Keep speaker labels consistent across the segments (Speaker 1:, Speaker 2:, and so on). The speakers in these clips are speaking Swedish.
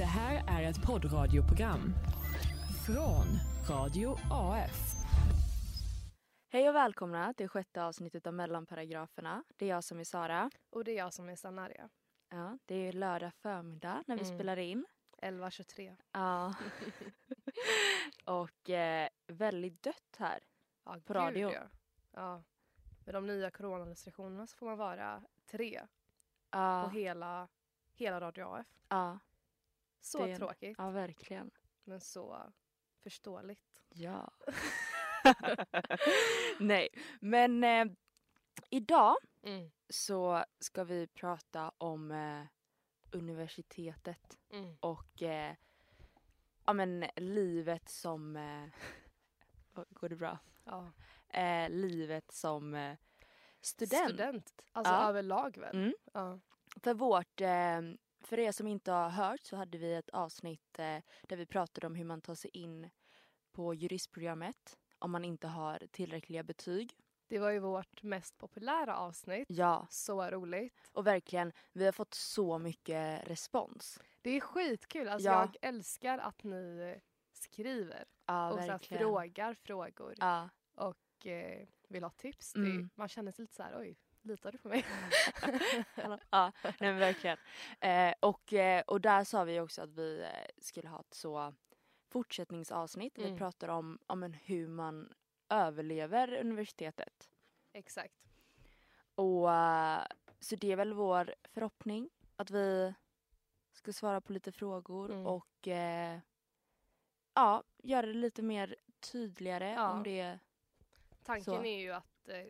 Speaker 1: Det här är ett poddradioprogram från Radio AF.
Speaker 2: Hej och välkomna till sjätte avsnittet av Mellanparagraferna. Det är jag som är Sara.
Speaker 3: Och det är jag som är Sanaria.
Speaker 2: Ja, det är lördag förmiddag när vi
Speaker 3: Mm.
Speaker 2: spelar in.
Speaker 3: 11.23.
Speaker 2: Ja. och eh, väldigt dött här.
Speaker 3: Ja,
Speaker 2: På
Speaker 3: gud,
Speaker 2: radio.
Speaker 3: Ja. ja. Med de nya coronarestriktionerna så får man vara tre på
Speaker 2: Ja,
Speaker 3: hela, hela Radio AF.
Speaker 2: ja,
Speaker 3: Så
Speaker 2: Det är-
Speaker 3: tråkigt,
Speaker 2: ja, verkligen.
Speaker 3: men så förståeligt.
Speaker 2: Ja. Nej, men eh, idag
Speaker 3: Mm.
Speaker 2: så ska vi prata om eh, universitetet
Speaker 3: Mm.
Speaker 2: och eh, ja, men livet som... Eh, går det bra?
Speaker 3: Ja.
Speaker 2: Eh, livet som eh, student.
Speaker 3: Student, alltså
Speaker 2: Ja.
Speaker 3: överlag väl?
Speaker 2: Mm.
Speaker 3: Ja.
Speaker 2: För vårt, för er som inte har hört så hade vi ett avsnitt eh, där vi pratade om hur man tar sig in på juristprogrammet om man inte har tillräckliga betyg.
Speaker 3: Det var ju vårt mest populära avsnitt.
Speaker 2: Ja,
Speaker 3: Så roligt.
Speaker 2: och verkligen, vi har fått så mycket respons.
Speaker 3: Det är skitkul. Alltså
Speaker 2: Ja.
Speaker 3: Jag älskar att ni skriver
Speaker 2: Ja,
Speaker 3: och så
Speaker 2: verkligen.
Speaker 3: frågar frågor
Speaker 2: Ja,
Speaker 3: och eh, vill ha tips. Det,
Speaker 2: Mm.
Speaker 3: man känner sig lite så här, oj, litar du på mig?
Speaker 2: ja nej men verkligen. Eh, och, eh, och där sa vi också att vi eh, skulle ha ett så fortsättningsavsnitt. där Vi
Speaker 3: Mm.
Speaker 2: pratar om, om en hur man överlever universitetet.
Speaker 3: Exakt.
Speaker 2: Och eh, så det är väl vår förhoppning att vi ska svara på lite frågor
Speaker 3: Mm.
Speaker 2: och eh, ja, göra det lite mer tydligare
Speaker 3: Ja.
Speaker 2: om det.
Speaker 3: Tanken
Speaker 2: Så.
Speaker 3: är ju att eh,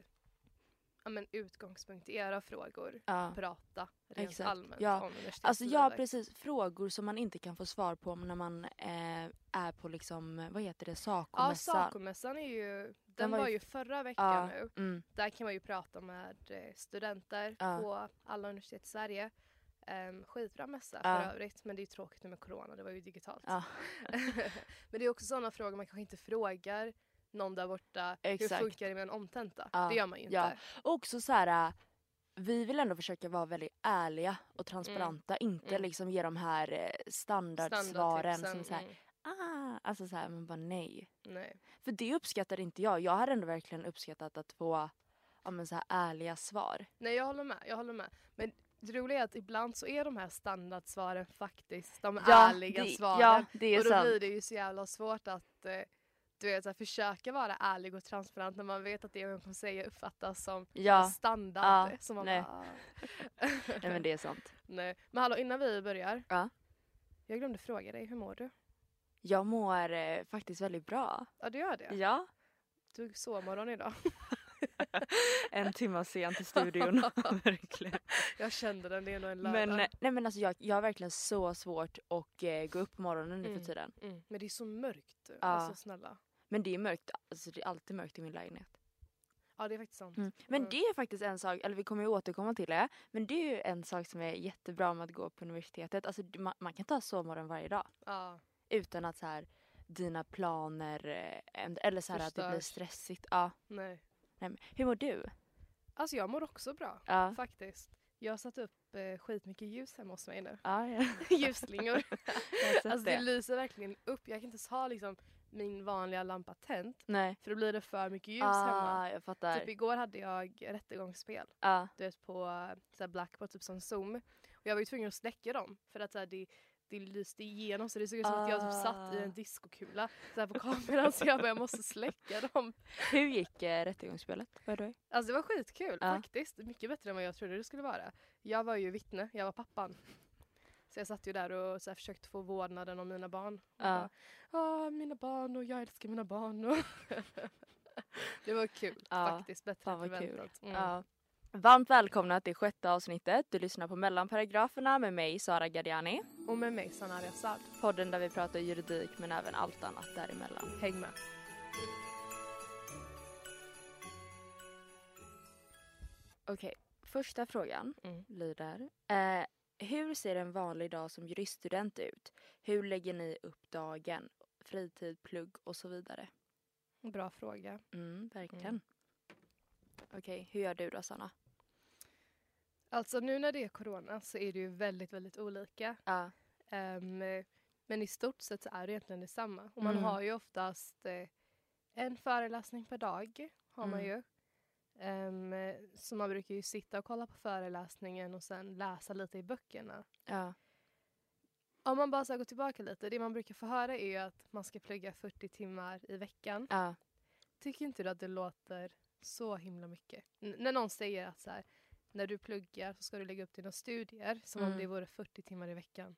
Speaker 3: ja, men utgångspunkt i era frågor
Speaker 2: Ja.
Speaker 3: prata rent
Speaker 2: Exakt.
Speaker 3: allmänt
Speaker 2: Ja.
Speaker 3: om.
Speaker 2: Alltså ja, precis. Frågor som man inte kan få svar på när man eh, är på liksom, vad heter det,
Speaker 3: Ja,
Speaker 2: Sacomässan.
Speaker 3: Sacomässan är ju, den,
Speaker 2: var
Speaker 3: var,
Speaker 2: ju-
Speaker 3: ju förra veckan
Speaker 2: Ja.
Speaker 3: nu.
Speaker 2: Mm,
Speaker 3: Där kan man ju prata med eh, studenter på alla universitet i Sverige. Um, skitbra mässa
Speaker 2: Ja.
Speaker 3: för övrigt, men det är ju tråkigt nu med corona, det var ju digitalt. men det är också sådana frågor man kanske inte frågar någon där borta.
Speaker 2: Exakt.
Speaker 3: Hur funkar det med en omtenta?
Speaker 2: Ja.
Speaker 3: Det gör man ju inte.
Speaker 2: Ja. Och också så här, äh, vi vill ändå försöka vara väldigt ärliga och transparenta. Inte
Speaker 3: Mm.
Speaker 2: liksom ge de här eh, standardsvaren som så här,
Speaker 3: mm,
Speaker 2: ah, alltså så här, men bara nej.
Speaker 3: nej.
Speaker 2: För det uppskattar inte jag. Jag har ändå verkligen uppskattat att få ja, men så här ärliga svar.
Speaker 3: Nej jag håller med, jag håller med. Men det roliga är att ibland så är de här standardsvaren faktiskt de
Speaker 2: Ja,
Speaker 3: ärliga
Speaker 2: det-
Speaker 3: svaren.
Speaker 2: ja, det är
Speaker 3: och då
Speaker 2: sant.
Speaker 3: blir det ju så jävla svårt att eh, du vet, så här, försöka vara ärlig och transparent när man vet att det man kommer säga uppfattas som
Speaker 2: Ja,
Speaker 3: standard.
Speaker 2: ja,
Speaker 3: som man
Speaker 2: nej.
Speaker 3: bara,
Speaker 2: nej men det är sant.
Speaker 3: nej. Men hallå innan vi börjar.
Speaker 2: Ja.
Speaker 3: Jag glömde fråga dig, hur mår du?
Speaker 2: Jag mår eh, faktiskt väldigt bra.
Speaker 3: Ja du gör det?
Speaker 2: Ja.
Speaker 3: Du tog sovmorgon idag.
Speaker 2: En timme sent till studion. verkligen.
Speaker 3: Jag kände den, det är nog en lördag.
Speaker 2: Men, eh, nej, men alltså jag, jag har verkligen så svårt att eh, gå upp på morgonen nu
Speaker 3: Mm.
Speaker 2: för tiden.
Speaker 3: mm. men det är så mörkt.
Speaker 2: Ja.
Speaker 3: Alltså snälla.
Speaker 2: Men det är mörkt, alltså det är alltid mörkt i min lägenhet.
Speaker 3: Ja det är faktiskt sant.
Speaker 2: Mm. Men det är faktiskt en sak, eller vi kommer ju återkomma till det, men det är ju en sak som är jättebra med att gå på universitetet. Alltså man, man kan ta sovmorgon varje dag
Speaker 3: Ja.
Speaker 2: utan att så här dina planer, eh, eller så här att det blir
Speaker 3: Förstörs.
Speaker 2: stressigt. Ja.
Speaker 3: Nej.
Speaker 2: Nej, hur mår du?
Speaker 3: Alltså jag mår också bra.
Speaker 2: Ja.
Speaker 3: Faktiskt. Jag har satt upp eh, skitmycket ljus hemma hos mig nu.
Speaker 2: Ja, ja.
Speaker 3: Ljusslingor. Alltså det
Speaker 2: det.
Speaker 3: lyser verkligen upp. Jag kan inte ha liksom min vanliga lampa tänd.
Speaker 2: Nej.
Speaker 3: För då blir det för mycket ljus hemma.
Speaker 2: Ah, jag fattar.
Speaker 3: Typ igår hade jag rättegångsspel.
Speaker 2: Ja.
Speaker 3: Du vet på så Blackboard, typ som Zoom. Och jag var ju tvungen att släcka dem. För att så här, det, det lyste igenom så det såg ut som att jag typ satt i
Speaker 2: Ah.
Speaker 3: en diskokula så här på kameran. så jag bara, jag måste släcka dem.
Speaker 2: Hur gick eh, rättegångsspelet?
Speaker 3: Alltså det var skitkul
Speaker 2: Ja.
Speaker 3: faktiskt. Mycket bättre än vad jag trodde det skulle vara. Jag var ju vittne, jag var pappan. Så jag satt ju där och så här försökte få vårdnaden om mina barn.
Speaker 2: Ja.
Speaker 3: bara, ah, mina barn och jag älskar mina barn. Och det var kul
Speaker 2: Ja,
Speaker 3: faktiskt. Bättre än förväntat. Mm.
Speaker 2: Ja. Varmt välkomna till sjätte avsnittet. Du lyssnar på Mellanparagraferna med mig Sara Gadiani.
Speaker 3: Och med mig Sanna Assad.
Speaker 2: Podden där vi pratar juridik men även allt annat däremellan.
Speaker 3: Häng med.
Speaker 2: Okej, första frågan
Speaker 3: Mm.
Speaker 2: lyder. Eh, hur ser en vanlig dag som juriststudent ut? Hur lägger ni upp dagen? Fritid, plugg och så vidare.
Speaker 3: Bra fråga.
Speaker 2: Mm, verkligen.
Speaker 3: Mm.
Speaker 2: Okej, hur gör du då Sanna?
Speaker 3: Alltså nu när det är corona så är det ju väldigt, väldigt olika.
Speaker 2: Ja.
Speaker 3: Ehm, men i stort sett så är det egentligen detsamma. Och man
Speaker 2: Mm.
Speaker 3: har ju oftast eh, en föreläsning per dag. har man
Speaker 2: Mm.
Speaker 3: ju. Ehm, så man brukar ju sitta och kolla på föreläsningen och sen läsa lite i böckerna.
Speaker 2: Ja.
Speaker 3: Om man bara ska gå tillbaka lite, det man brukar få höra är att man ska plugga 40 timmar i veckan.
Speaker 2: Ja.
Speaker 3: Tycker inte du att det låter så himla mycket? N- när någon säger att så här, när du pluggar så ska du lägga upp dina studier som om
Speaker 2: Mm.
Speaker 3: det vore 40 timmar i veckan.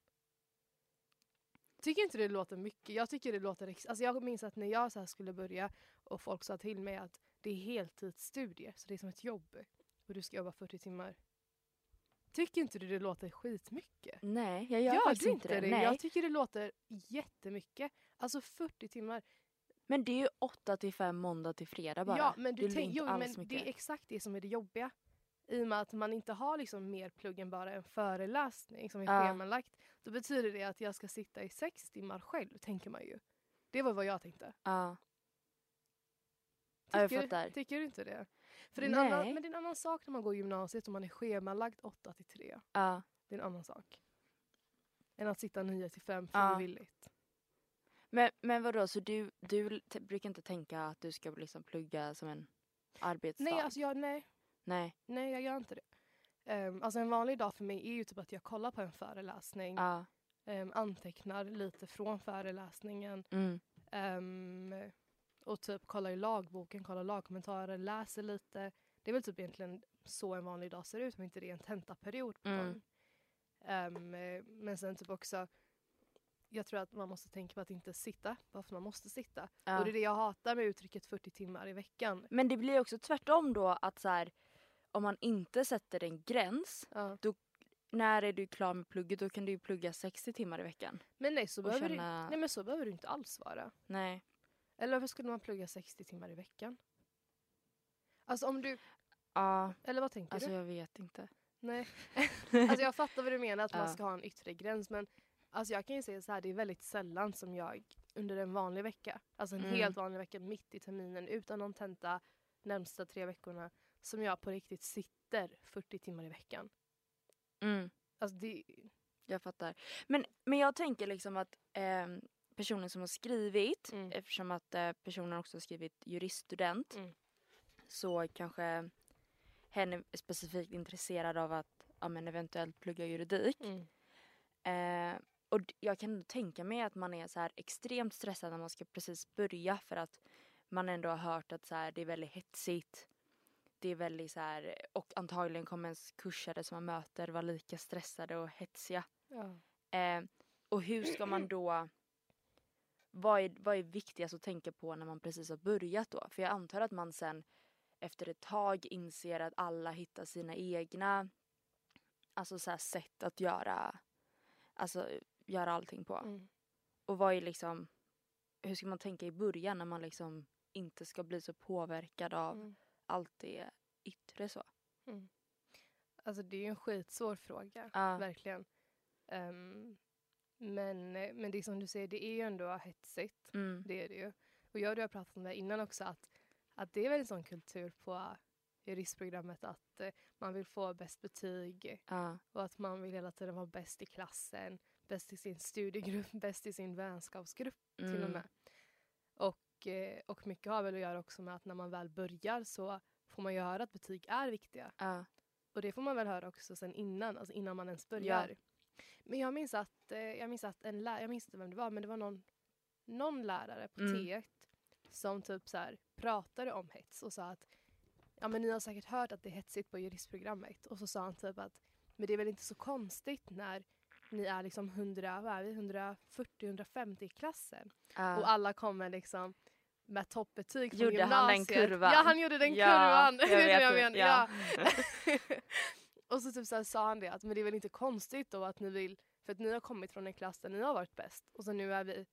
Speaker 3: Tycker inte det låter mycket? Jag tycker det låter... Alltså jag minns att när jag så här skulle börja och folk sa till mig att det är heltidsstudier, så det är som ett jobb och du ska jobba 40 timmar. Tycker inte du det låter skitmycket?
Speaker 2: Nej, jag gör
Speaker 3: Gör
Speaker 2: faktiskt inte det.
Speaker 3: det?
Speaker 2: Nej.
Speaker 3: Jag tycker det låter jättemycket. Alltså 40 timmar.
Speaker 2: Men det är ju 8 till 5 måndag till fredag bara.
Speaker 3: Ja, men,
Speaker 2: det
Speaker 3: du
Speaker 2: är
Speaker 3: tänk, jo, men det är exakt det som är det jobbiga. I och med att man inte har liksom mer plugg än bara en föreläsning som är
Speaker 2: Ja.
Speaker 3: schemalagt. Då betyder det att jag ska sitta i sex timmar själv, tänker man ju. Det var vad jag tänkte.
Speaker 2: Ja. Ja, jag
Speaker 3: Tycker,
Speaker 2: fattar.
Speaker 3: tycker du inte det? För det är en annan,
Speaker 2: Nej.
Speaker 3: men det är en annan sak när man går gymnasiet och man är schemalagd 8 till 3.
Speaker 2: Ja.
Speaker 3: Det är en annan sak. Än att sitta 9 till 5
Speaker 2: Ja.
Speaker 3: frivilligt.
Speaker 2: Men, men vadå, så du, du t- brukar inte tänka att du ska liksom plugga som en arbetsdag?
Speaker 3: Nej, alltså jag, nej,
Speaker 2: Nej.
Speaker 3: nej, jag gör inte det. Um, alltså en vanlig dag för mig är ju typ att jag kollar på en föreläsning, ehm, antecknar lite från föreläsningen
Speaker 2: Mm.
Speaker 3: ehm, och typ kollar i lagboken, kollar lagkommentarer, läser lite. Det är väl typ egentligen så en vanlig dag ser ut om inte det är en tentaperiod på
Speaker 2: Mm.
Speaker 3: gång. Eh, men sen typ också, jag tror att man måste tänka på att inte sitta bara för man måste sitta.
Speaker 2: Ja.
Speaker 3: Och det är det jag hatar med uttrycket 40 timmar i veckan.
Speaker 2: Men det blir också tvärtom då att så här, om man inte sätter en gräns,
Speaker 3: Ja.
Speaker 2: när är du klar med plugget då kan du ju plugga 60 timmar i veckan.
Speaker 3: Men nej så, behöver
Speaker 2: känna-
Speaker 3: det, nej men så behöver det inte alls vara.
Speaker 2: Nej.
Speaker 3: Eller varför skulle man plugga 60 timmar i veckan? Alltså om du,
Speaker 2: Ja,
Speaker 3: eller vad tänker
Speaker 2: alltså
Speaker 3: du?
Speaker 2: jag vet inte.
Speaker 3: Nej. alltså jag fattar vad du menar att man ska ha en yttre gräns men alltså jag kan ju säga så här, det är väldigt sällan som jag under en vanlig vecka, alltså en
Speaker 2: Mm.
Speaker 3: helt vanlig vecka mitt i terminen utan någon tenta närmsta tre veckorna som jag på riktigt sitter 40 timmar i veckan.
Speaker 2: Mm.
Speaker 3: Alltså det,
Speaker 2: Jag fattar. Men, men jag tänker liksom att eh, personen som har skrivit,
Speaker 3: Mm.
Speaker 2: eftersom att eh, personen också har skrivit juriststudent,
Speaker 3: Mm.
Speaker 2: så kanske hen är specifikt intresserad av att ja, men eventuellt plugga juridik.
Speaker 3: mm.
Speaker 2: Eh, och jag kan tänka mig att man är så här extremt stressad när man ska precis börja för att man ändå har hört att så här, det är väldigt hetsigt. Det är väldigt så här, och antagligen kommer ens kursare som man möter vara lika stressade och hetsiga.
Speaker 3: ja.
Speaker 2: Eh, och hur ska man då... Vad är, vad är viktigast att tänka på när man precis har börjat då? För jag antar att man sen efter ett tag inser att alla hittar sina egna alltså så sätt att göra, alltså, göra allting på.
Speaker 3: Mm.
Speaker 2: Och vad är liksom... Hur ska man tänka i början när man liksom inte ska bli så påverkad av
Speaker 3: Mm.
Speaker 2: allt det yttre så?
Speaker 3: Mm. Alltså det är ju en skitsvår fråga,
Speaker 2: Ja.
Speaker 3: verkligen. Ehm, men, eh, men det är som du säger, det är ju ändå hetsigt.
Speaker 2: Mm.
Speaker 3: Det är det ju. Och jag och du har pratat om det innan också att, att det är väl en sån kultur på juristprogrammet att eh, man vill få bäst betyg
Speaker 2: Ja.
Speaker 3: och att man vill hela tiden vara bäst i klassen, bäst i sin studiegrupp, bäst i sin vänskapsgrupp till och
Speaker 2: Mm.
Speaker 3: med. Och, eh, och mycket har väl att göra också med att när man väl börjar så får man ju höra att betyg är viktiga.
Speaker 2: Ja.
Speaker 3: Och det får man väl höra också sen innan, alltså innan man ens börjar. Men jag minns att, eh, jag minns att en lärare, jag minns inte vem det var, men det var någon, någon lärare på
Speaker 2: Mm.
Speaker 3: T1 som typ så här pratade om hets och sa att ja men ni har säkert hört att det är hetsigt på juristprogrammet. Och så sa han typ att men det är väl inte så konstigt när ni är liksom 100, vad är vi, 140-150 i klassen.
Speaker 2: Ja.
Speaker 3: Och alla kommer liksom med toppbetyg från
Speaker 2: Gjorde han den
Speaker 3: gymnasiet.
Speaker 2: kurvan?
Speaker 3: Ja, han gjorde den
Speaker 2: Ja,
Speaker 3: kurvan.
Speaker 2: jag
Speaker 3: Vet jag menar?
Speaker 2: ja.
Speaker 3: Och så typ så sa han det att men det är väl inte konstigt då att ni vill, för att ni har kommit från en klass där ni har varit bäst och så nu är vi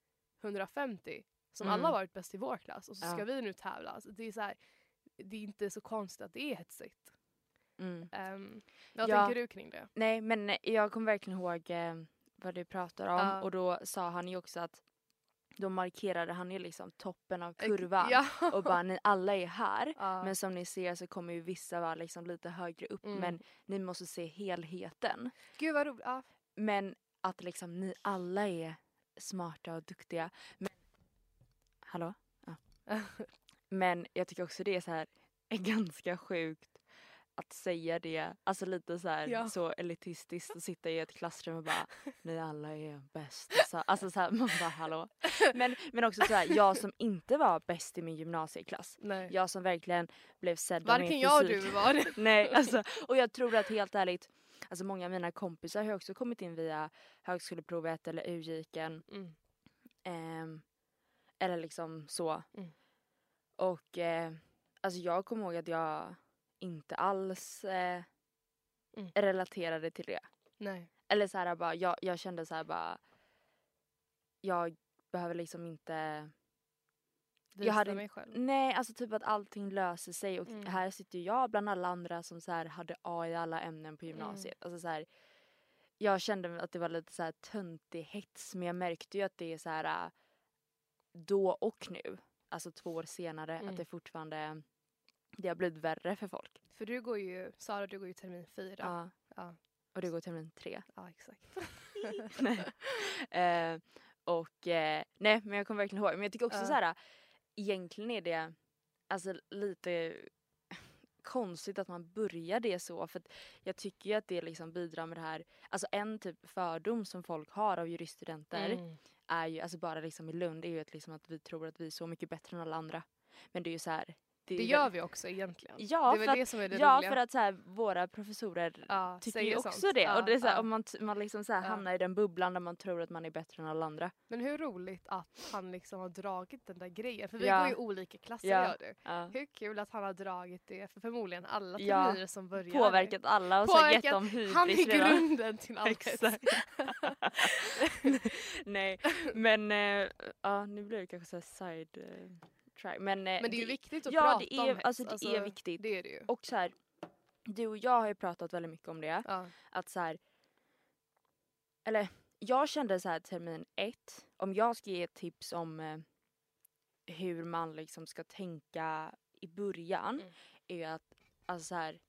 Speaker 3: 150 som
Speaker 2: Mm.
Speaker 3: alla har varit bäst i vår klass och så ska
Speaker 2: Ja.
Speaker 3: vi nu tävla. Alltså, det är så här, det är inte så konstigt att det är hetsigt.
Speaker 2: Mm.
Speaker 3: Um, vad
Speaker 2: Ja.
Speaker 3: tänker du kring det?
Speaker 2: Nej men jag kommer verkligen ihåg eh, vad du pratar om
Speaker 3: Ja.
Speaker 2: och då sa han ju också att då markerade han ju liksom toppen av kurvan
Speaker 3: Ja.
Speaker 2: och bara ni alla är här
Speaker 3: ja.
Speaker 2: men som ni ser så kommer ju vissa vara liksom lite högre upp
Speaker 3: Mm.
Speaker 2: men ni måste se helheten.
Speaker 3: Gud vad roligt. Ja.
Speaker 2: Men att liksom ni alla är smarta och duktiga. Men, hallå? Men jag tycker också det är så här är ganska sjukt att säga det, alltså lite så här,
Speaker 3: Ja.
Speaker 2: så elitistiskt att sitta i ett klassrum och bara ni alla är bäst. Alltså, alltså så här, man bara hallå. Men, men också så här, jag som inte var bäst i min gymnasieklass.
Speaker 3: Nej.
Speaker 2: Jag som verkligen blev sedd
Speaker 3: Varken jag och du var det.
Speaker 2: Nej, alltså, och jag tror att helt ärligt, alltså många av mina kompisar har också kommit in via högskoleprovet eller UGIken.
Speaker 3: Mm.
Speaker 2: ehm, eller liksom så.
Speaker 3: Mm.
Speaker 2: Och eh, alltså jag kommer ihåg att jag inte alls eh,
Speaker 3: Mm.
Speaker 2: relaterade till det.
Speaker 3: Nej.
Speaker 2: Eller så här bara, jag, jag kände så här bara, jag behöver liksom inte
Speaker 3: Visa
Speaker 2: hade-
Speaker 3: mig själv.
Speaker 2: Nej, alltså typ att allting löser sig och
Speaker 3: Mm.
Speaker 2: här sitter jag bland alla andra som så här hade A i alla ämnen på gymnasiet. Alltså så här, jag kände att det var lite så här töntig hets men jag märkte ju att det är så här äh, då och nu, alltså två år senare,
Speaker 3: Mm.
Speaker 2: att det fortfarande det har blivit värre för folk.
Speaker 3: För du går ju, Sara du går ju termin fyra.
Speaker 2: Ja.
Speaker 3: Ja.
Speaker 2: Och det går termin tre.
Speaker 3: Ja exakt.
Speaker 2: Eh, och eh, nej men jag kommer verkligen ihåg. Men jag tycker också
Speaker 3: Ja.
Speaker 2: så här. egentligen är det alltså lite konstigt att man börjar det så för jag tycker ju att det liksom bidrar med det här, alltså en typ fördom som folk har av juriststudenter
Speaker 3: Mm.
Speaker 2: är ju, alltså bara liksom i Lund är ju att, liksom att vi tror att vi är så mycket bättre än alla andra. Men det är ju så här.
Speaker 3: Det
Speaker 2: ju
Speaker 3: gör vi också egentligen.
Speaker 2: Ja,
Speaker 3: det är
Speaker 2: för
Speaker 3: väl
Speaker 2: att,
Speaker 3: det som är det
Speaker 2: ja
Speaker 3: roliga.
Speaker 2: för att så här, våra professorer
Speaker 3: ja,
Speaker 2: tycker ju också
Speaker 3: sånt.
Speaker 2: det.
Speaker 3: Ja,
Speaker 2: och det är så här, om man, man liksom så här hamnar i den bubblan där man tror att man är bättre än alla andra.
Speaker 3: Men hur roligt att han liksom har dragit den där grejen. För vi går ju olika klasser
Speaker 2: Ja.
Speaker 3: gör du. Hur kul att han har dragit det för förmodligen alla terminer som börjar.
Speaker 2: Påverkat alla och så här gett
Speaker 3: Påverkat-
Speaker 2: dem hybris
Speaker 3: Han är
Speaker 2: redan.
Speaker 3: grunden till allt.
Speaker 2: Nej, men eh, ja, nu blir det kanske så side eh, track. Men, eh,
Speaker 3: Men det är ju viktigt att
Speaker 2: ja,
Speaker 3: prata
Speaker 2: det är,
Speaker 3: om hets.
Speaker 2: alltså, det är viktigt.
Speaker 3: Det är det ju.
Speaker 2: Och så här, du och jag har ju pratat väldigt mycket om det.
Speaker 3: Ja.
Speaker 2: Att så här, eller jag kände så här termin ett, om jag ska ge tips om eh, hur man liksom ska tänka i början
Speaker 3: Mm.
Speaker 2: är att alltså så här,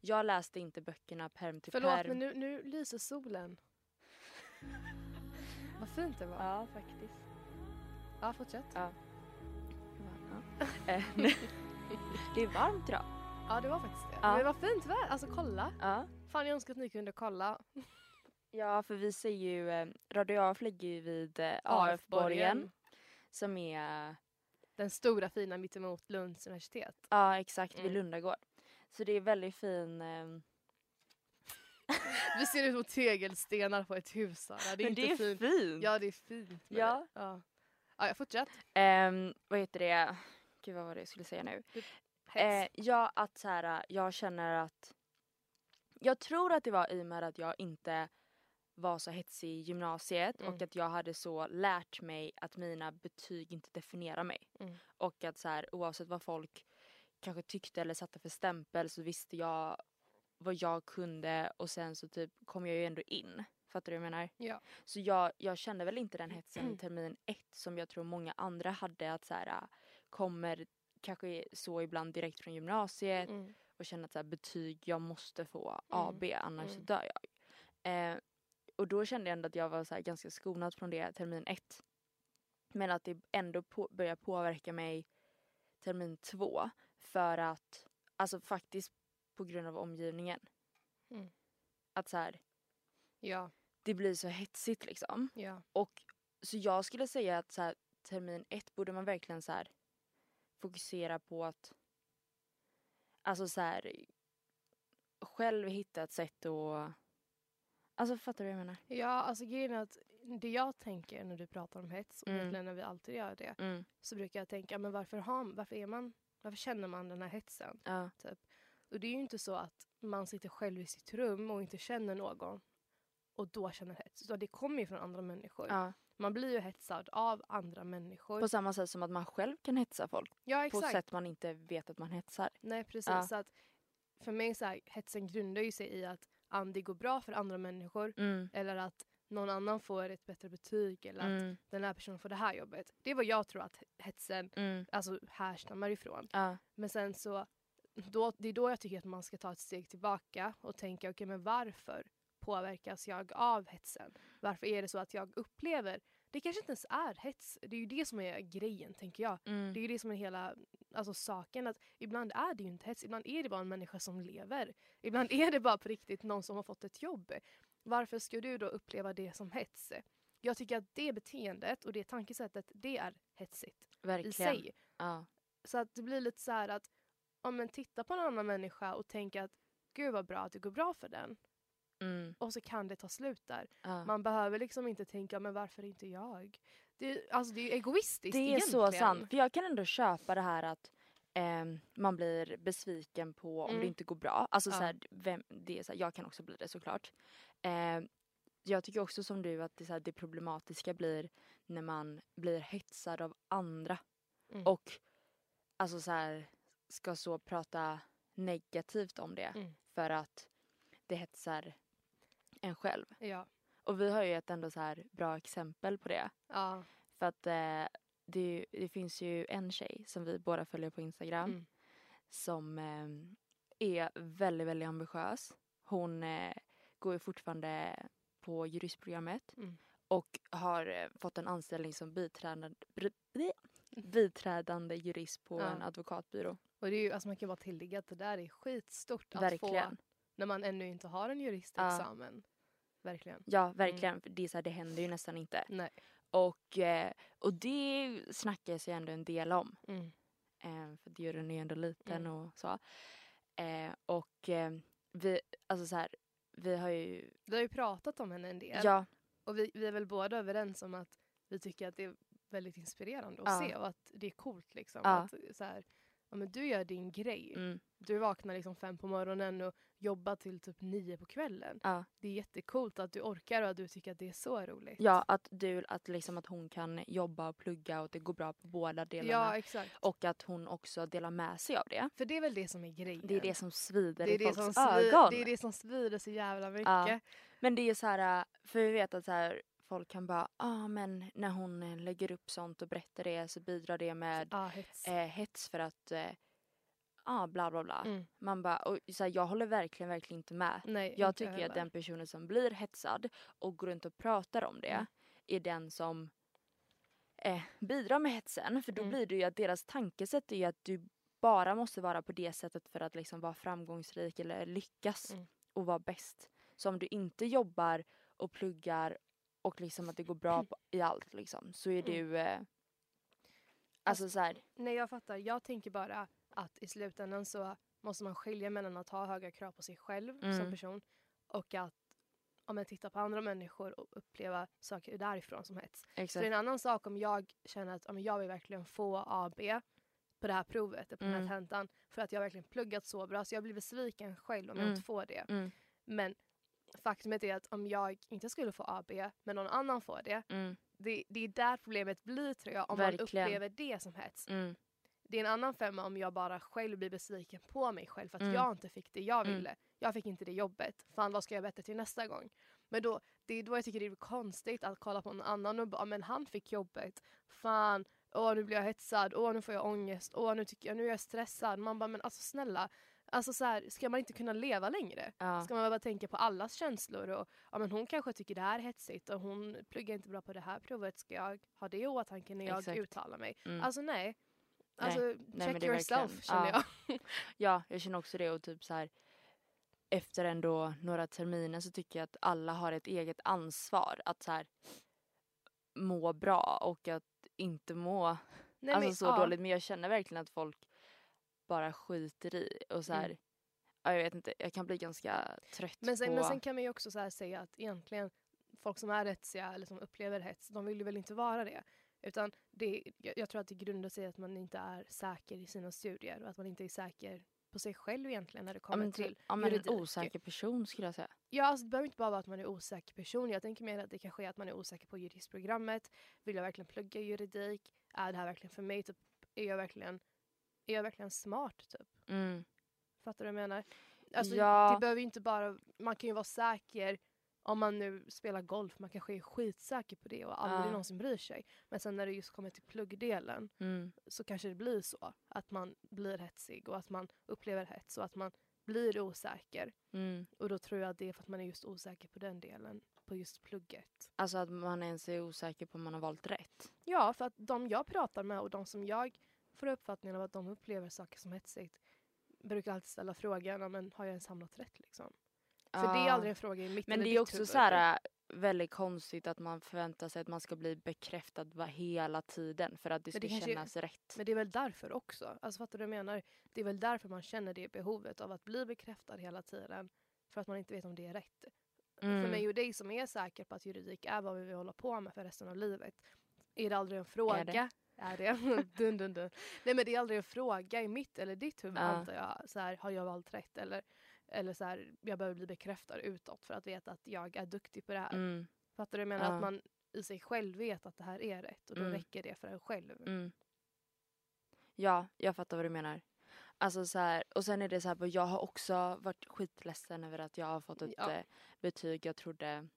Speaker 2: jag läste inte böckerna perm till
Speaker 3: Förlåt
Speaker 2: perm.
Speaker 3: men nu, nu lyser solen. Vad fint det var.
Speaker 2: Ja, faktiskt.
Speaker 3: Ja, fortsätt.
Speaker 2: Ja. Eh, det är varmt idag.
Speaker 3: Ja det var faktiskt det.
Speaker 2: Ja.
Speaker 3: Men vad fint väder. Alltså kolla.
Speaker 2: Ja.
Speaker 3: Fan jag önskar att ni kunde kolla.
Speaker 2: ja, för vi ser ju, eh, Radio AF ligger ju vid eh,
Speaker 3: AF-borgen.
Speaker 2: Som är,
Speaker 3: Den stora fina mittemot Lunds universitet.
Speaker 2: ja exakt, vid
Speaker 3: Mm.
Speaker 2: Lundagård. Så det är väldigt fin, eh,
Speaker 3: Vi ser ut som tegelstenar på ett hus Sara. Det är
Speaker 2: men
Speaker 3: inte
Speaker 2: det är
Speaker 3: fint.
Speaker 2: fint.
Speaker 3: Ja det är fint.
Speaker 2: Ja.
Speaker 3: det. ja. Ja, fortsätt.
Speaker 2: Ehm, vad heter det, gud vad var det jag skulle säga nu? Eh,
Speaker 3: Hets.
Speaker 2: ja, att så här, jag känner att... Jag tror att det var i och med att jag inte var så hetsig i gymnasiet
Speaker 3: Mm.
Speaker 2: och att jag hade så lärt mig att mina betyg inte definierar mig.
Speaker 3: Mm.
Speaker 2: Och att så här, oavsett vad folk kanske tyckte eller satte för stämpel så visste jag vad jag kunde och sen så typ kom jag ju ändå in. Fattar du vad jag menar?
Speaker 3: Ja.
Speaker 2: Så jag, jag kände väl inte den hetsen i termin ett som jag tror många andra hade att så här, kommer kanske så ibland direkt från gymnasiet
Speaker 3: Mm.
Speaker 2: och känner att så här, betyg, jag måste få
Speaker 3: Mm.
Speaker 2: AB annars
Speaker 3: Mm.
Speaker 2: dör jag. Eh, och då kände jag ändå att jag var så här, ganska skonad från det termin ett. Men att det ändå på, börjar påverka mig termin två för att, alltså faktiskt på grund av omgivningen.
Speaker 3: Mm.
Speaker 2: Att så här,
Speaker 3: Ja.
Speaker 2: det blir så hetsigt liksom.
Speaker 3: Ja.
Speaker 2: Och så jag skulle säga att så här, termin ett borde man verkligen så här, fokusera på att alltså så här, själv hitta ett sätt att Alltså fattar du vad jag menar?
Speaker 3: Ja, alltså grejen är att det jag tänker när du pratar om hets, och
Speaker 2: Mm.
Speaker 3: egentligen när vi alltid gör det,
Speaker 2: Mm.
Speaker 3: så brukar jag tänka, men varför, har, varför, är man, varför känner man den här hetsen?
Speaker 2: Ja.
Speaker 3: Och det är ju inte så att man sitter själv i sitt rum och inte känner någon och då känner hets. Så det kommer ju från andra människor.
Speaker 2: ja.
Speaker 3: Man blir ju hetsad av andra människor.
Speaker 2: På samma sätt som att man själv kan hetsa folk.
Speaker 3: ja,
Speaker 2: På
Speaker 3: exakt.
Speaker 2: sätt man inte vet att man hetsar.
Speaker 3: Nej, precis.
Speaker 2: Ja.
Speaker 3: Så att för mig så här, hetsen grundar ju sig i att det går bra för andra människor
Speaker 2: Mm.
Speaker 3: eller att någon annan får ett bättre betyg eller att
Speaker 2: Mm.
Speaker 3: den här personen får det här jobbet. Det är vad jag tror att hetsen
Speaker 2: Mm.
Speaker 3: alltså, härstammar ifrån.
Speaker 2: Ja.
Speaker 3: Men sen så, då, det är då jag tycker att man ska ta ett steg tillbaka och tänka, okej men varför påverkas jag av hetsen? Varför är det så att jag upplever, det kanske inte ens är hets, det är ju det som är grejen tänker jag.
Speaker 2: Mm.
Speaker 3: Det är ju det som är hela alltså, saken. Att ibland är det ju inte hets, ibland är det bara en människa som lever. Ibland är det bara på riktigt någon som har fått ett jobb. Varför ska du då uppleva det som hets? Jag tycker att det beteendet och det tankesättet, det är hetsigt i
Speaker 2: Verkligen.
Speaker 3: sig.
Speaker 2: Ja.
Speaker 3: Så att det blir lite så här att om man tittar på en annan människa och tänker att gud vad bra att det går bra för den.
Speaker 2: Mm.
Speaker 3: Och så kan det ta slut där.
Speaker 2: Ja.
Speaker 3: Man behöver liksom inte tänka men varför inte jag? Det, är- alltså det är ju egoistiskt
Speaker 2: Det är
Speaker 3: egentligen.
Speaker 2: så sant. För jag kan ändå köpa det här att ehm, man blir besviken på om
Speaker 3: Mm.
Speaker 2: det inte går bra. Alltså
Speaker 3: Ja.
Speaker 2: så här, vem, det är så här, jag kan också bli det såklart. Ehm, jag tycker också som du att det, så här, det problematiska blir när man blir hetsad av andra.
Speaker 3: Mm.
Speaker 2: Och alltså så här, ska så prata negativt om det.
Speaker 3: Mm.
Speaker 2: För att det hetsar en själv.
Speaker 3: Ja.
Speaker 2: Och vi har ju ett ändå så här bra exempel på det.
Speaker 3: ja.
Speaker 2: För att eh, det, ju- det finns ju en tjej som vi båda följer på Instagram
Speaker 3: Mm.
Speaker 2: som eh, är väldigt, väldigt ambitiös. Hon eh, går ju fortfarande på juristprogrammet
Speaker 3: Mm.
Speaker 2: och har eh, fått en anställning som biträdande, biträdande jurist på
Speaker 3: Ja.
Speaker 2: en advokatbyrå.
Speaker 3: Och det är ju, alltså man kan bara tillägga att det där är skitstort att
Speaker 2: Verkligen.
Speaker 3: få när man ännu inte har en juristexamen. Verkligen.
Speaker 2: Ja, verkligen. För Det, är så här, det händer ju nästan inte.
Speaker 3: Nej.
Speaker 2: Och, eh, och det snackas ju ändå en del om.
Speaker 3: Mm.
Speaker 2: Eh, för juryn är ändå liten
Speaker 3: Mm.
Speaker 2: och så. Eh, och eh, vi, alltså så här, vi har ju,
Speaker 3: Vi har ju pratat om henne en del.
Speaker 2: ja,
Speaker 3: Och vi, vi är väl båda överens om att vi tycker att det är väldigt inspirerande att
Speaker 2: Ja.
Speaker 3: se och att det är coolt liksom.
Speaker 2: Ja.
Speaker 3: Att, så här, ja, men du gör din grej.
Speaker 2: mm,
Speaker 3: Du vaknar liksom fem på morgonen och jobbar till typ nio på kvällen.
Speaker 2: ja,
Speaker 3: Det är jättekult att du orkar och att du tycker att det är så roligt.
Speaker 2: ja, att du, att liksom att hon kan jobba och plugga och att det går bra på båda delarna.
Speaker 3: ja exakt.
Speaker 2: och att hon också delar med sig av det.
Speaker 3: För det är väl det som är grejen.
Speaker 2: Det är det som svider
Speaker 3: det är
Speaker 2: i
Speaker 3: det
Speaker 2: folks ögon.
Speaker 3: Det är det som svider så jävla mycket.
Speaker 2: Ja. Men det är så här, för vi vet att så här, folk kan bara, ja ah, men när hon eh, lägger upp sånt och berättar det så bidrar det med
Speaker 3: Ja, hets.
Speaker 2: eh, hets för att, ja ah, bla bla bla.
Speaker 3: Mm.
Speaker 2: Man bara, och så här, jag håller verkligen, verkligen inte med.
Speaker 3: Nej,
Speaker 2: Jag
Speaker 3: inte
Speaker 2: tycker att
Speaker 3: heller.
Speaker 2: den personen som blir hetsad och går runt och pratar om det
Speaker 3: Mm.
Speaker 2: är den som eh, bidrar med hetsen. För då
Speaker 3: Mm.
Speaker 2: blir det ju att deras tankesätt är att du bara måste vara på det sättet för att liksom vara framgångsrik eller lyckas
Speaker 3: Mm.
Speaker 2: och vara bäst. Så om du inte jobbar och pluggar och liksom att det går bra på, i allt liksom, så är
Speaker 3: Mm.
Speaker 2: du... Eh, alltså så här,
Speaker 3: Nej jag fattar. Jag tänker bara att i slutändan så måste man skilja mellan att ha höga krav på sig själv som
Speaker 2: Mm.
Speaker 3: person och att om man tittar på andra människor och uppleva saker därifrån som hets. Så det är
Speaker 2: exakt.
Speaker 3: en annan sak om jag känner att men jag vill verkligen få AB på det här provet, på den
Speaker 2: Mm.
Speaker 3: här tentan för att jag verkligen pluggat så bra så jag blir besviken själv om jag
Speaker 2: Mm.
Speaker 3: inte får det.
Speaker 2: Mm,
Speaker 3: Men faktumet är att om jag inte skulle få AB men någon annan får det,
Speaker 2: mm,
Speaker 3: det, det är där problemet blir tror jag om
Speaker 2: Verkligen.
Speaker 3: man upplever det som hets.
Speaker 2: Mm,
Speaker 3: Det är en annan femma om jag bara själv blir besviken på mig själv för att
Speaker 2: Mm.
Speaker 3: jag inte fick det jag
Speaker 2: Mm.
Speaker 3: ville. Jag fick inte det jobbet. Fan vad ska jag bättre till nästa gång? Men då, det är då jag tycker det är konstigt att kolla på någon annan och bara men han fick jobbet. Fan, åh nu blir jag hetsad, åh nu får jag ångest, åh nu, tycker jag, nu är jag stressad. Man bara men alltså snälla, alltså så här, ska man inte kunna leva längre?
Speaker 2: ja,
Speaker 3: Ska man bara tänka på allas känslor och ja, men hon kanske tycker det här är hetsigt och hon pluggar inte bra på det här provet. Ska jag ha det i åtanke när jag
Speaker 2: Exakt.
Speaker 3: uttalar mig?
Speaker 2: mm.
Speaker 3: Alltså nej.
Speaker 2: Nej,
Speaker 3: Alltså
Speaker 2: men
Speaker 3: check
Speaker 2: är
Speaker 3: yourself
Speaker 2: verkligen-
Speaker 3: känner
Speaker 2: ja.
Speaker 3: jag.
Speaker 2: Ja, jag känner också det och typ så här efter ändå några terminer så tycker jag att alla har ett eget ansvar att så här må bra och att inte må
Speaker 3: Nej,
Speaker 2: alltså
Speaker 3: men,
Speaker 2: så
Speaker 3: ja.
Speaker 2: dåligt. Men jag känner verkligen att folk bara skiter i och så här,
Speaker 3: Mm.
Speaker 2: ja, jag vet inte, jag kan bli ganska trött
Speaker 3: Men sen,
Speaker 2: på...
Speaker 3: men sen kan man ju också så här säga att egentligen folk som är hetsiga eller som upplever hets, de vill ju väl inte vara det. Utan det, jag, tror att det grundar sig i att man inte är säker i sina studier och att man inte är säker på sig själv egentligen när det
Speaker 2: ja,
Speaker 3: kommer
Speaker 2: men,
Speaker 3: till
Speaker 2: ja, men en osäker person skulle jag säga.
Speaker 3: Ja, alltså, det behöver inte bara vara att man är osäker person. Jag tänker mer att det kanske är att man är osäker på juristprogrammet. Vill jag verkligen plugga juridik? Är det här verkligen för mig? Typ, är, jag verkligen, är jag verkligen smart? Typ?
Speaker 2: Mm.
Speaker 3: Fattar du vad jag menar? Alltså,
Speaker 2: Ja.
Speaker 3: det behöver inte bara, man kan ju vara säker om man nu spelar golf, man kanske är skitsäker på det och aldrig
Speaker 2: Ja.
Speaker 3: någonsin bryr sig. Men sen när det just kommer till pluggdelen
Speaker 2: Mm.
Speaker 3: så kanske det blir så att man blir hetsig och att man upplever hets och att man blir osäker.
Speaker 2: Mm.
Speaker 3: Och då tror jag att det är för att man är just osäker på den delen. På just plugget.
Speaker 2: Alltså att man ens är osäker på om man har valt rätt.
Speaker 3: Ja, för att de jag pratar med och de som jag får uppfattningen av att de upplever saker som hetsigt brukar alltid ställa frågan, "Ja, men har jag ens hamnat rätt liksom? För det är aldrig en fråga i mitt
Speaker 2: Men det är också så här äh, väldigt konstigt att man förväntar sig att man ska bli bekräftad hela tiden för att det ska
Speaker 3: det
Speaker 2: kännas rätt.
Speaker 3: Men det är väl därför också. Alltså fattar du vad jag menar? Det är väl därför man känner det behovet av att bli bekräftad hela tiden. För att man inte vet om det är rätt. För
Speaker 2: Mm.
Speaker 3: mig och dig som är säker på att juridik är vad vi vill hålla på med för resten av livet. Är det aldrig en fråga?
Speaker 2: det?
Speaker 3: Är det? dun, dun, dun. Nej men det är aldrig en fråga i mitt eller ditt huvud
Speaker 2: Ja.
Speaker 3: antar jag. Så här, har jag valt rätt? Eller, eller så här, jag behöver bli bekräftad utåt för att veta att jag är duktig på det här.
Speaker 2: Mm.
Speaker 3: Fattar du? Jag menar
Speaker 2: Ja.
Speaker 3: att man i sig själv vet att det här är rätt och då
Speaker 2: Mm.
Speaker 3: räcker det för en själv.
Speaker 2: Mm. Ja, jag fattar vad du menar. Alltså så här, och sen är det så här, jag har också varit skitledsen över att jag har fått ett
Speaker 3: Ja.
Speaker 2: eh, betyg jag trodde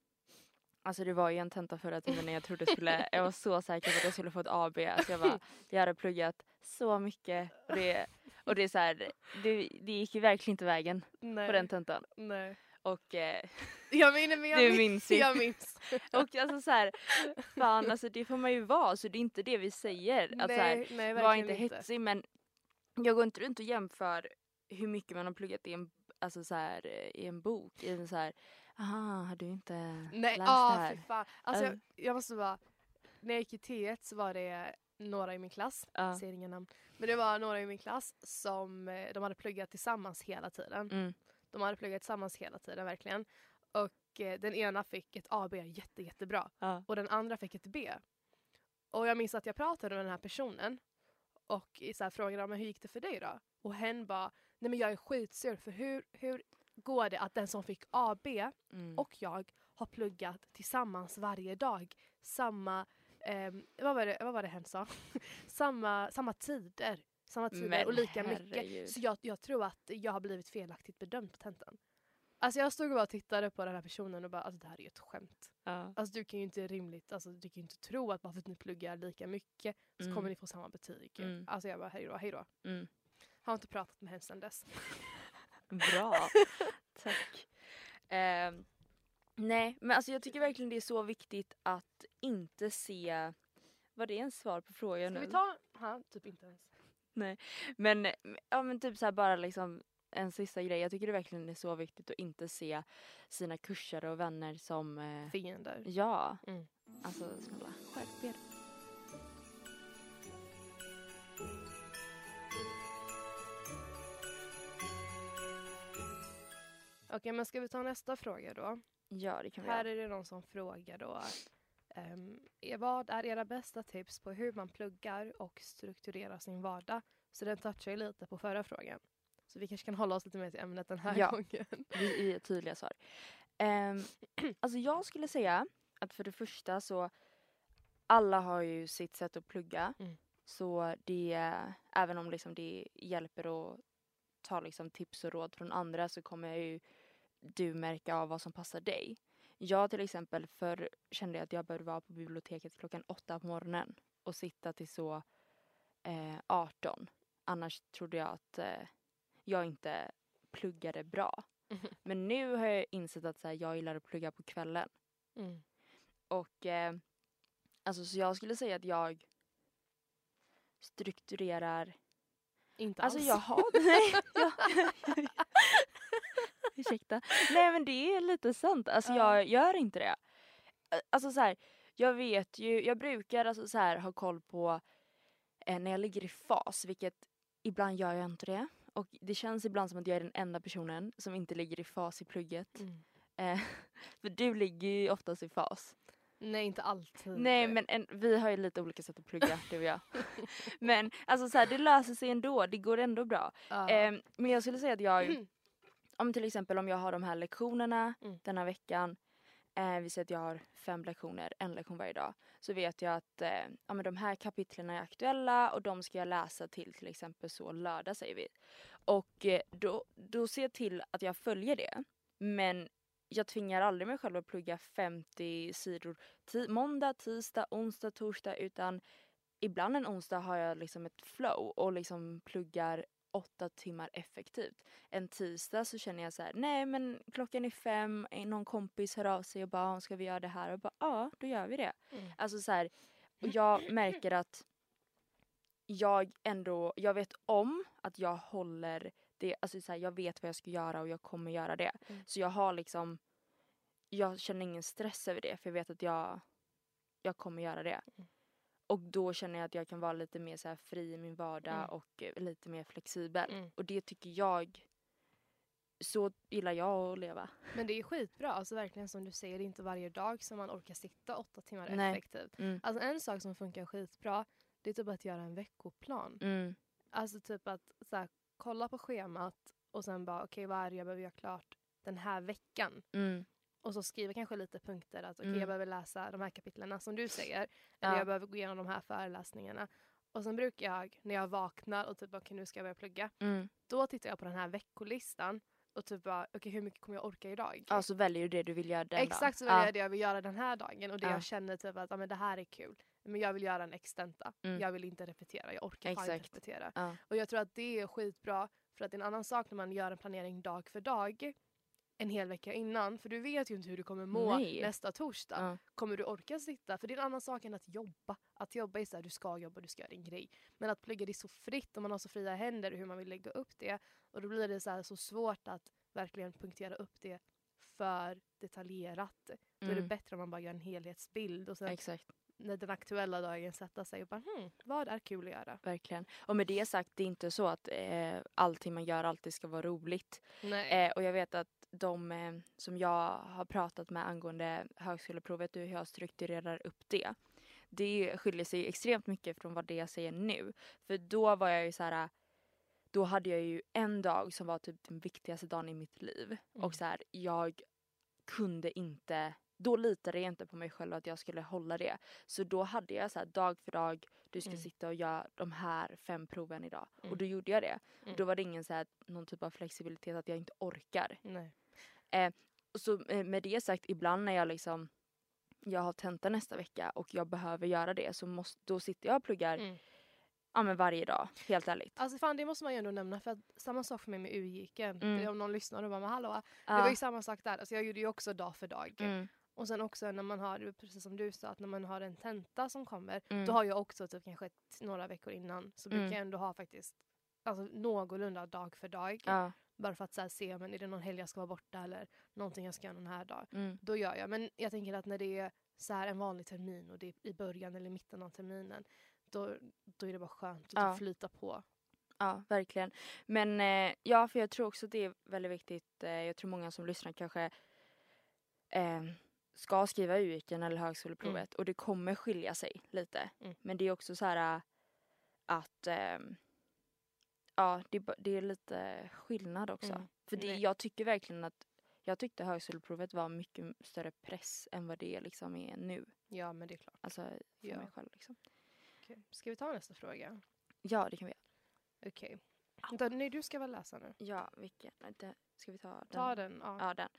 Speaker 2: Alltså det var ju en tenta förra timmen när jag trodde skulle, jag var så säker på att jag skulle få ett AB. Alltså jag, bara, jag hade pluggat så mycket och det, och det är så här, det, det gick ju verkligen inte vägen
Speaker 3: Nej.
Speaker 2: på den tentan.
Speaker 3: Nej.
Speaker 2: Och eh,
Speaker 3: Jag menar, men jag
Speaker 2: du
Speaker 3: minns.
Speaker 2: minns ju.
Speaker 3: Jag minns.
Speaker 2: Och alltså så här, fan alltså det får man ju vara så det är inte det vi säger. Att så här,
Speaker 3: nej, nej,
Speaker 2: var
Speaker 3: verkligen
Speaker 2: inte hetsig men jag går inte runt och jämför hur mycket man har pluggat i en, alltså så här, i en bok. I en så här, aha har du inte
Speaker 3: Nej,
Speaker 2: läst
Speaker 3: ah,
Speaker 2: det här?
Speaker 3: fan. Alltså,
Speaker 2: Äh.
Speaker 3: jag, jag måste bara... När jag gick i T1 så var det några i min klass,
Speaker 2: Ja.
Speaker 3: jag säger inga namn, men det var några i min klass som eh, de hade pluggat tillsammans hela tiden.
Speaker 2: Mm.
Speaker 3: De hade pluggat tillsammans hela tiden verkligen. Och eh, den ena fick ett AB jätte, jättebra
Speaker 2: Ja.
Speaker 3: och den andra fick ett B. Och jag minns att jag pratade med den här personen och i så här frågade men hur gick det för dig då? Och hen bara, nej men jag är skitsur för hur, hur går det att den som fick AB
Speaker 2: Mm.
Speaker 3: och jag har pluggat tillsammans varje dag. Samma, ehm, vad, var det, vad var det hen sa? samma, samma tider. Samma tider
Speaker 2: Men
Speaker 3: och lika
Speaker 2: herregud.
Speaker 3: mycket. Så jag, jag tror att jag har blivit felaktigt bedömd på tentan. Alltså jag stod och bara tittade på den här personen och bara alltså det här är ju ett skämt.
Speaker 2: ja.
Speaker 3: Alltså du kan ju inte rimligt, alltså du kan ju inte tro att bara för att ni pluggar lika mycket så
Speaker 2: Mm.
Speaker 3: kommer ni få samma betyg.
Speaker 2: Mm.
Speaker 3: Alltså jag bara hejdå, hejdå.
Speaker 2: Mm.
Speaker 3: Har inte pratat med henne sedan dess.
Speaker 2: Bra, tack. Ehm, nej men alltså jag tycker verkligen det är så viktigt att inte se, var det en svar på frågan
Speaker 3: Ska
Speaker 2: nu?
Speaker 3: vi ta, ha, typ inte ens.
Speaker 2: Men, ja, men typ så bara liksom en sista grej. Jag tycker det verkligen är så viktigt att inte se sina kursare och vänner som... Eh,
Speaker 3: Fiender.
Speaker 2: ja,
Speaker 3: Mm.
Speaker 2: alltså snälla skärp er.
Speaker 3: Okej men ska vi ta nästa fråga då?
Speaker 2: Ja det kan vi
Speaker 3: Här
Speaker 2: göra.
Speaker 3: är det någon som frågar då. eh, vad är era bästa tips på hur man pluggar och strukturerar sin vardag? Så den touchar ju lite på förra frågan. Så vi kanske kan hålla oss lite mer till ämnet den här
Speaker 2: Ja.
Speaker 3: gången.
Speaker 2: Vi är tydliga svar. Um, alltså jag skulle säga att för det första så alla har ju sitt sätt att plugga.
Speaker 3: Mm.
Speaker 2: Så det, även om liksom det hjälper att ta liksom tips och råd från andra så kommer ju du märka av vad som passar dig. Jag till exempel förr kände jag att jag behövde vara på biblioteket klockan åtta på morgonen och sitta till så eh, 18. Annars trodde jag att eh, jag inte pluggade bra. Men nu har jag insett att så här, jag gillar att plugga på kvällen.
Speaker 3: Mm.
Speaker 2: Och eh, alltså så jag skulle säga att jag strukturerar
Speaker 3: Inte
Speaker 2: Alltså
Speaker 3: alls.
Speaker 2: jag har... Nej, jag, ursäkta. Nej men det är lite sant. Alltså
Speaker 3: Ja.
Speaker 2: jag gör inte det. Eh, Alltså så här, jag vet ju, jag brukar alltså så här ha koll på eh, när jag ligger i fas, vilket ibland gör jag inte det. Och det känns ibland som att jag är den enda personen som inte ligger i fas i plugget.
Speaker 3: Mm.
Speaker 2: Eh, för du ligger ju oftast i fas.
Speaker 3: Nej inte alltid.
Speaker 2: Nej men en, vi har ju lite olika sätt att plugga du och jag. men alltså så här, det löser sig ändå, det går ändå bra.
Speaker 3: Ja.
Speaker 2: Ehm, men jag skulle säga att jag, om till exempel om jag har de här lektionerna
Speaker 3: Mm.
Speaker 2: denna veckan, eh, vi säger att jag har fem lektioner, en lektion varje dag, så vet jag att eh, ja, men de här kapitlen är aktuella och de ska jag läsa till till exempel så lördag säger vi. Och eh, då, då ser jag till att jag följer det. Men jag tvingar aldrig mig själv att plugga 50 sidor ti- måndag, tisdag, onsdag, torsdag utan ibland en onsdag har jag liksom ett flow och liksom pluggar åtta timmar effektivt. En tisdag så känner jag så här, nej men klockan är fem, eh, någon kompis hör av sig och bara, "Ah, ska vi göra det här? Och bara, ja då gör vi det.
Speaker 3: Mm.
Speaker 2: Alltså så här, och jag märker att jag ändå, jag vet om att jag håller det, alltså så här, jag vet vad jag ska göra och jag kommer göra det.
Speaker 3: Mm.
Speaker 2: Så jag har liksom, jag känner ingen stress över det för jag vet att jag, jag kommer göra det.
Speaker 3: Mm.
Speaker 2: Och då känner jag att jag kan vara lite mer så här fri i min vardag
Speaker 3: Mm.
Speaker 2: och eh, lite mer flexibel.
Speaker 3: Mm.
Speaker 2: Och det tycker jag, så gillar jag att leva.
Speaker 3: Men det är skitbra, alltså verkligen som du säger, det är inte varje dag som man orkar sitta åtta timmar
Speaker 2: Nej.
Speaker 3: effektivt.
Speaker 2: Mm.
Speaker 3: Alltså en sak som funkar skitbra, det är typ att göra en veckoplan.
Speaker 2: Mm.
Speaker 3: Alltså typ att så här, kolla på schemat och sen bara okej vad är det jag behöver göra klart den här veckan.
Speaker 2: Mm.
Speaker 3: Och så skriva kanske lite punkter att okej
Speaker 2: Mm.
Speaker 3: jag behöver läsa de här kapitlerna som du säger. Eller
Speaker 2: Ja.
Speaker 3: jag behöver gå igenom de här föreläsningarna. Och sen brukar jag när jag vaknar och typ okej nu ska jag börja plugga.
Speaker 2: Mm.
Speaker 3: Då tittar jag på den här veckolistan och typ bara okej hur mycket kommer jag orka idag?
Speaker 2: Ja så väljer du det du vill göra den
Speaker 3: Exakt så
Speaker 2: dagen.
Speaker 3: väljer jag det jag vill göra den här dagen och det
Speaker 2: Ja.
Speaker 3: jag känner typ att ja, men det här är kul. Men jag vill göra en extenta.
Speaker 2: Mm.
Speaker 3: Jag vill inte repetera. Jag orkar fan inte
Speaker 2: Exakt.
Speaker 3: repetera.
Speaker 2: Ja.
Speaker 3: Och jag tror att det är skitbra för att det är en annan sak när man gör en planering dag för dag en hel vecka innan. För du vet ju inte hur du kommer må
Speaker 2: Nej.
Speaker 3: nästa torsdag.
Speaker 2: Ja.
Speaker 3: Kommer du orka sitta? För det är en annan sak än att jobba. Att jobba är så här, du ska jobba, du ska göra din grej. Men att plugga det är så fritt och man har så fria händer hur man vill lägga upp det. Och då blir det så, här, så svårt att verkligen punktera upp det för detaljerat. Då är det
Speaker 2: Mm.
Speaker 3: bättre om man bara gör en helhetsbild och sen
Speaker 2: Exakt,
Speaker 3: när den aktuella dagen sätta sig och bara hmm, vad är kul att göra?
Speaker 2: verkligen. Och med det sagt, det är inte så att eh, allting man gör alltid ska vara roligt. Eh, och jag vet att de eh, som jag har pratat med angående högskoleprovet och hur jag strukturerar upp det. Det skiljer sig extremt mycket från vad det jag säger nu. För då var jag ju så här. Då hade jag ju en dag som var typ den viktigaste dagen i mitt liv.
Speaker 3: Mm.
Speaker 2: Och så här, jag kunde inte, då litade jag inte på mig själv att jag skulle hålla det. Så då hade jag så här dag för dag, du ska
Speaker 3: Mm.
Speaker 2: sitta och göra de här fem proven idag.
Speaker 3: Mm.
Speaker 2: Och då gjorde jag det.
Speaker 3: Mm.
Speaker 2: Då var det ingen så här, någon typ av flexibilitet att jag inte orkar.
Speaker 3: Nej.
Speaker 2: Och så eh, med det sagt, ibland när jag liksom jag har tenta nästa vecka och jag behöver göra det så måste, då sitter jag och pluggar
Speaker 3: Mm.
Speaker 2: ja, men varje dag, helt ärligt.
Speaker 3: Alltså fan det måste man ju ändå nämna för att samma sak för mig med UGIKen.
Speaker 2: Mm.
Speaker 3: Det Om någon lyssnar och bara men hallå. Det
Speaker 2: Ja.
Speaker 3: var ju samma sak där. Alltså jag gjorde ju också dag för dag.
Speaker 2: mm,
Speaker 3: Och sen också när man har, precis som du sa, att när man har en tenta som kommer.
Speaker 2: mm,
Speaker 3: Då har jag också typ kanske några veckor innan så brukar
Speaker 2: Mm.
Speaker 3: jag ändå ha faktiskt alltså, någorlunda dag för dag.
Speaker 2: ja,
Speaker 3: Bara för att här, se men är det någon helg jag ska vara borta eller någonting jag ska göra någon här dag.
Speaker 2: mm,
Speaker 3: Då gör jag. Men jag tänker att när det är så här en vanlig termin och det är i början eller mitten av terminen. Då, då är det bara skönt att
Speaker 2: Ja.
Speaker 3: flyta på.
Speaker 2: ja, verkligen. Men eh, ja, för jag tror också att det är väldigt viktigt. Eh, jag tror många som lyssnar kanske eh, ska skriva UIKen eller högskoleprovet och det kommer skilja sig lite.
Speaker 3: Mm.
Speaker 2: Men det är också så här äh, att ehm, ja, det, det är lite skillnad också.
Speaker 3: Mm.
Speaker 2: För det, jag tycker verkligen att jag tyckte högskoleprovet var mycket större press än vad det liksom är nu.
Speaker 3: Ja men det är klart.
Speaker 2: Alltså för
Speaker 3: Ja.
Speaker 2: mig själv. Liksom.
Speaker 3: Okej. Ska vi ta nästa fråga?
Speaker 2: Ja, det kan vi
Speaker 3: Okej. Vänta, Nej du ska väl läsa nu?
Speaker 2: Ja, vilken? Ska vi ta den?
Speaker 3: Ta den. Ja.
Speaker 2: Ja, den.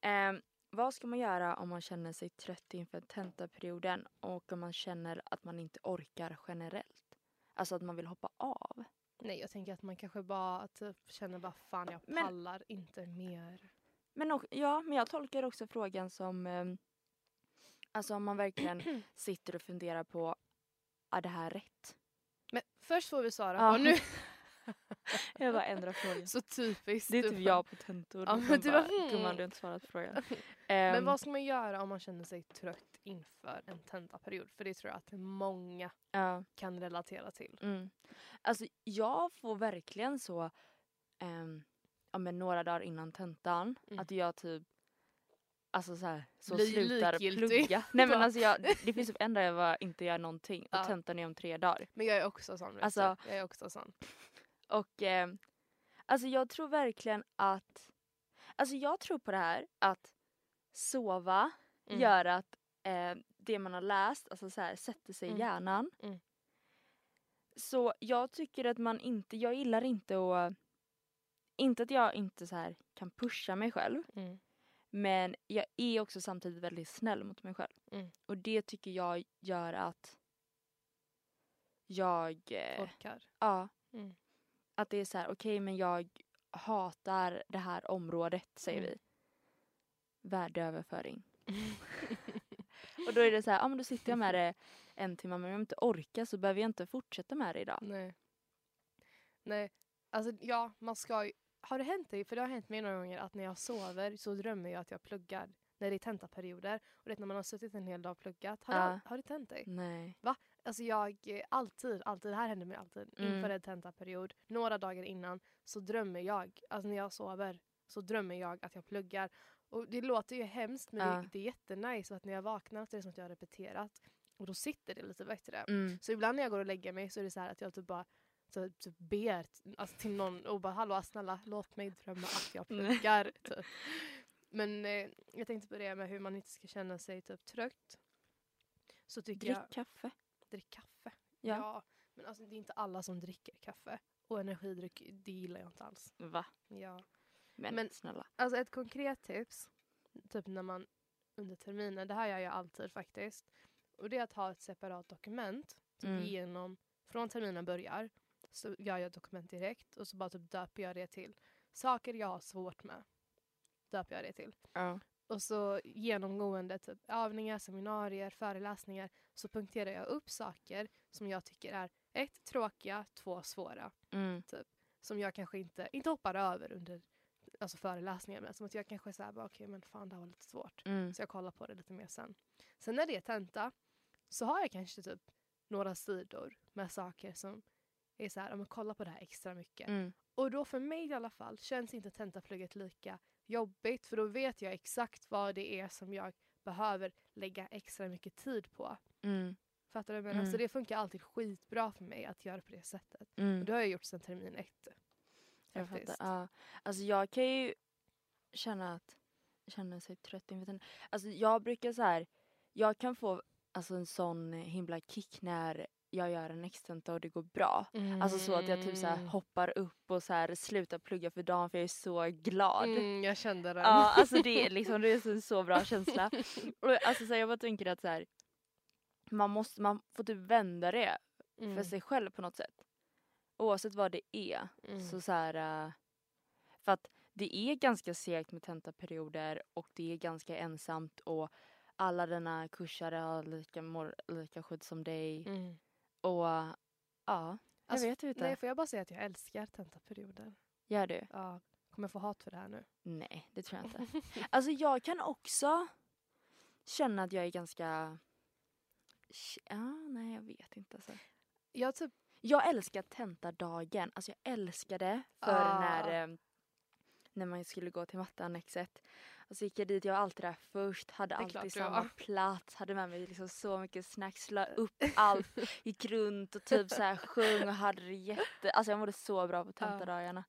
Speaker 2: Ehm, vad ska man göra om man känner sig trött inför tentaperioden och om man känner att man inte orkar generellt? Alltså att man vill hoppa av.
Speaker 3: Nej jag tänker att man kanske bara typ, känner bara fan jag
Speaker 2: Men-
Speaker 3: pallar inte mer.
Speaker 2: Men och, ja, men jag tolkar också frågan som ehm, Alltså om man verkligen sitter och funderar på är det här rätt?
Speaker 3: Men först får vi svara
Speaker 2: Ja.
Speaker 3: på nu.
Speaker 2: Jag bara ändrar frågan.
Speaker 3: Så typiskt.
Speaker 2: Det är typ jag på tentor.
Speaker 3: Ja, men du
Speaker 2: bara,
Speaker 3: bara, hmm.
Speaker 2: gumman du har inte svarat på frågan.
Speaker 3: Men
Speaker 2: Ehm,
Speaker 3: vad ska man göra om man känner sig trött inför en tentaperiod? För det tror jag att många
Speaker 2: ja,
Speaker 3: kan relatera till.
Speaker 2: mm. Alltså jag får verkligen så ehm, ja, men några dagar innan tentan
Speaker 3: Mm.
Speaker 2: att jag typ Alltså så, här, så slutar
Speaker 3: likgiltig.
Speaker 2: plugga. Nej men alltså jag, det finns typ en dag jag bara inte gör någonting och
Speaker 3: Ja.
Speaker 2: tentan är om tre dagar.
Speaker 3: Men jag är också sån.
Speaker 2: Alltså-
Speaker 3: jag är också sån.
Speaker 2: Och eh, alltså jag tror verkligen att, alltså jag tror på det här att sova
Speaker 3: Mm.
Speaker 2: gör att eh, det man har läst, alltså så här, sätter sig i
Speaker 3: Mm.
Speaker 2: hjärnan.
Speaker 3: Mm.
Speaker 2: Så jag tycker att man inte, jag gillar inte att, inte att jag inte så här kan pusha mig själv.
Speaker 3: Mm.
Speaker 2: Men jag är också samtidigt väldigt snäll mot mig själv.
Speaker 3: Mm.
Speaker 2: Och det tycker jag gör att jag, eh,
Speaker 3: Orkar.
Speaker 2: ja,
Speaker 3: Mm.
Speaker 2: Att det är så här, okej men jag hatar det här området säger vi. Värdeöverföring. Och då är det så här, ja men då sitter jag med det en timme men om jag inte orkar så behöver jag inte fortsätta med det idag.
Speaker 3: Nej. Nej, alltså ja, man ska ju... Har det hänt dig? För det har hänt mig några gånger att när jag sover så drömmer jag att jag pluggar. När det är tentaperioder. Och det är när man har suttit en hel dag och pluggat. Har,
Speaker 2: Ja.
Speaker 3: det, har det hänt dig?
Speaker 2: Nej.
Speaker 3: Alltså jag, alltid, alltid, det här händer mig alltid.
Speaker 2: Mm.
Speaker 3: Inför en tentaperiod, några dagar innan, så drömmer jag, alltså när jag sover, så drömmer jag att jag pluggar. Och det låter ju hemskt men
Speaker 2: Ja.
Speaker 3: det, det är jättenice. Så att när jag vaknar så är det som att jag har repeterat. Och då sitter det lite bättre.
Speaker 2: Mm.
Speaker 3: Så ibland när jag går och lägger mig så är det så här att jag typ bara så, typ ber alltså, till någon och bara hallå snälla låt mig drömma att jag pluggar. typ. Men eh, jag tänkte på det med hur man inte ska känna sig typ trött. Så
Speaker 2: Drick
Speaker 3: jag,
Speaker 2: kaffe.
Speaker 3: drick kaffe.
Speaker 2: Ja.
Speaker 3: Ja. men alltså det är inte alla som dricker kaffe. Och energidryck, det gillar jag inte alls.
Speaker 2: Va?
Speaker 3: Ja.
Speaker 2: Men,
Speaker 3: Men-
Speaker 2: snälla.
Speaker 3: Alltså ett konkret tips, typ när man under terminen, det här gör jag alltid faktiskt. Och det är att ha ett separat dokument typ
Speaker 2: Mm.
Speaker 3: genom, från terminen börjar, så gör jag ett dokument direkt och så bara typ döper jag det till saker jag har svårt med. Döper jag det till.
Speaker 2: Ja.
Speaker 3: Och så genomgående typ övningar, seminarier, föreläsningar så punkterar jag upp saker som jag tycker är ett, tråkiga, två, svåra
Speaker 2: Mm.
Speaker 3: som jag kanske inte, inte hoppar över under alltså föreläsningar men som att jag kanske säger okej men fan det här var lite svårt.
Speaker 2: Mm.
Speaker 3: Så jag kollar på det lite mer sen. Sen när det är tenta så har jag kanske typ några sidor med saker som är så här, men kolla på det här extra mycket.
Speaker 2: Mm.
Speaker 3: Och då för mig i alla fall känns inte tentaplugget lika jobbigt för då vet jag exakt vad det är som jag behöver lägga extra mycket tid på.
Speaker 2: Mm.
Speaker 3: Fattar du vad jag menar?
Speaker 2: Mm.
Speaker 3: Så det funkar alltid skitbra för mig att göra på det sättet.
Speaker 2: Mm.
Speaker 3: Och det har jag gjort sedan termin ett.
Speaker 2: Jag
Speaker 3: faktiskt.
Speaker 2: fattar. Ja. Alltså jag kan ju känna att känna sig trött inför tentan. Alltså jag brukar så här, jag kan få alltså en sån himla kick när jag gör en extenta och det går bra. Alltså så att jag typ så här hoppar upp och så här slutar plugga för dagen för jag är så glad.
Speaker 3: Mm, jag kände den.
Speaker 2: Ja, alltså det är liksom det är en så bra känsla. Och alltså så här, jag bara tänker att så här, man måste, man får typ vända det
Speaker 3: Mm.
Speaker 2: för sig själv på något sätt. Oavsett vad det är.
Speaker 3: Mm.
Speaker 2: Så så här, äh, för att det är ganska segt med tentaperioder och det är ganska ensamt och alla dina kursare har lika, mår lika skit som dig.
Speaker 3: Mm.
Speaker 2: Och ja, jag
Speaker 3: Alltså,
Speaker 2: vet inte.
Speaker 3: Nej, får jag bara säga att jag älskar tentaperioder?
Speaker 2: Gör du?
Speaker 3: Ja, kommer jag få hat för det här nu?
Speaker 2: Nej, det tror jag inte. Alltså jag kan också känna att jag är ganska... Ja, nej jag vet inte. Alltså.
Speaker 3: Jag typ,
Speaker 2: Jag älskar tentadagen. Alltså jag älskar det. För
Speaker 3: Ah.
Speaker 2: när, eh, när man skulle gå till matteannexet. Och så gick jag dit, jag var alltid där först, hade alltid samma
Speaker 3: var.
Speaker 2: plats, hade med mig liksom så mycket snacks, la upp allt, gick runt och typ så här sjöng och hade det jätte... Alltså jag mådde så bra på tentadagarna.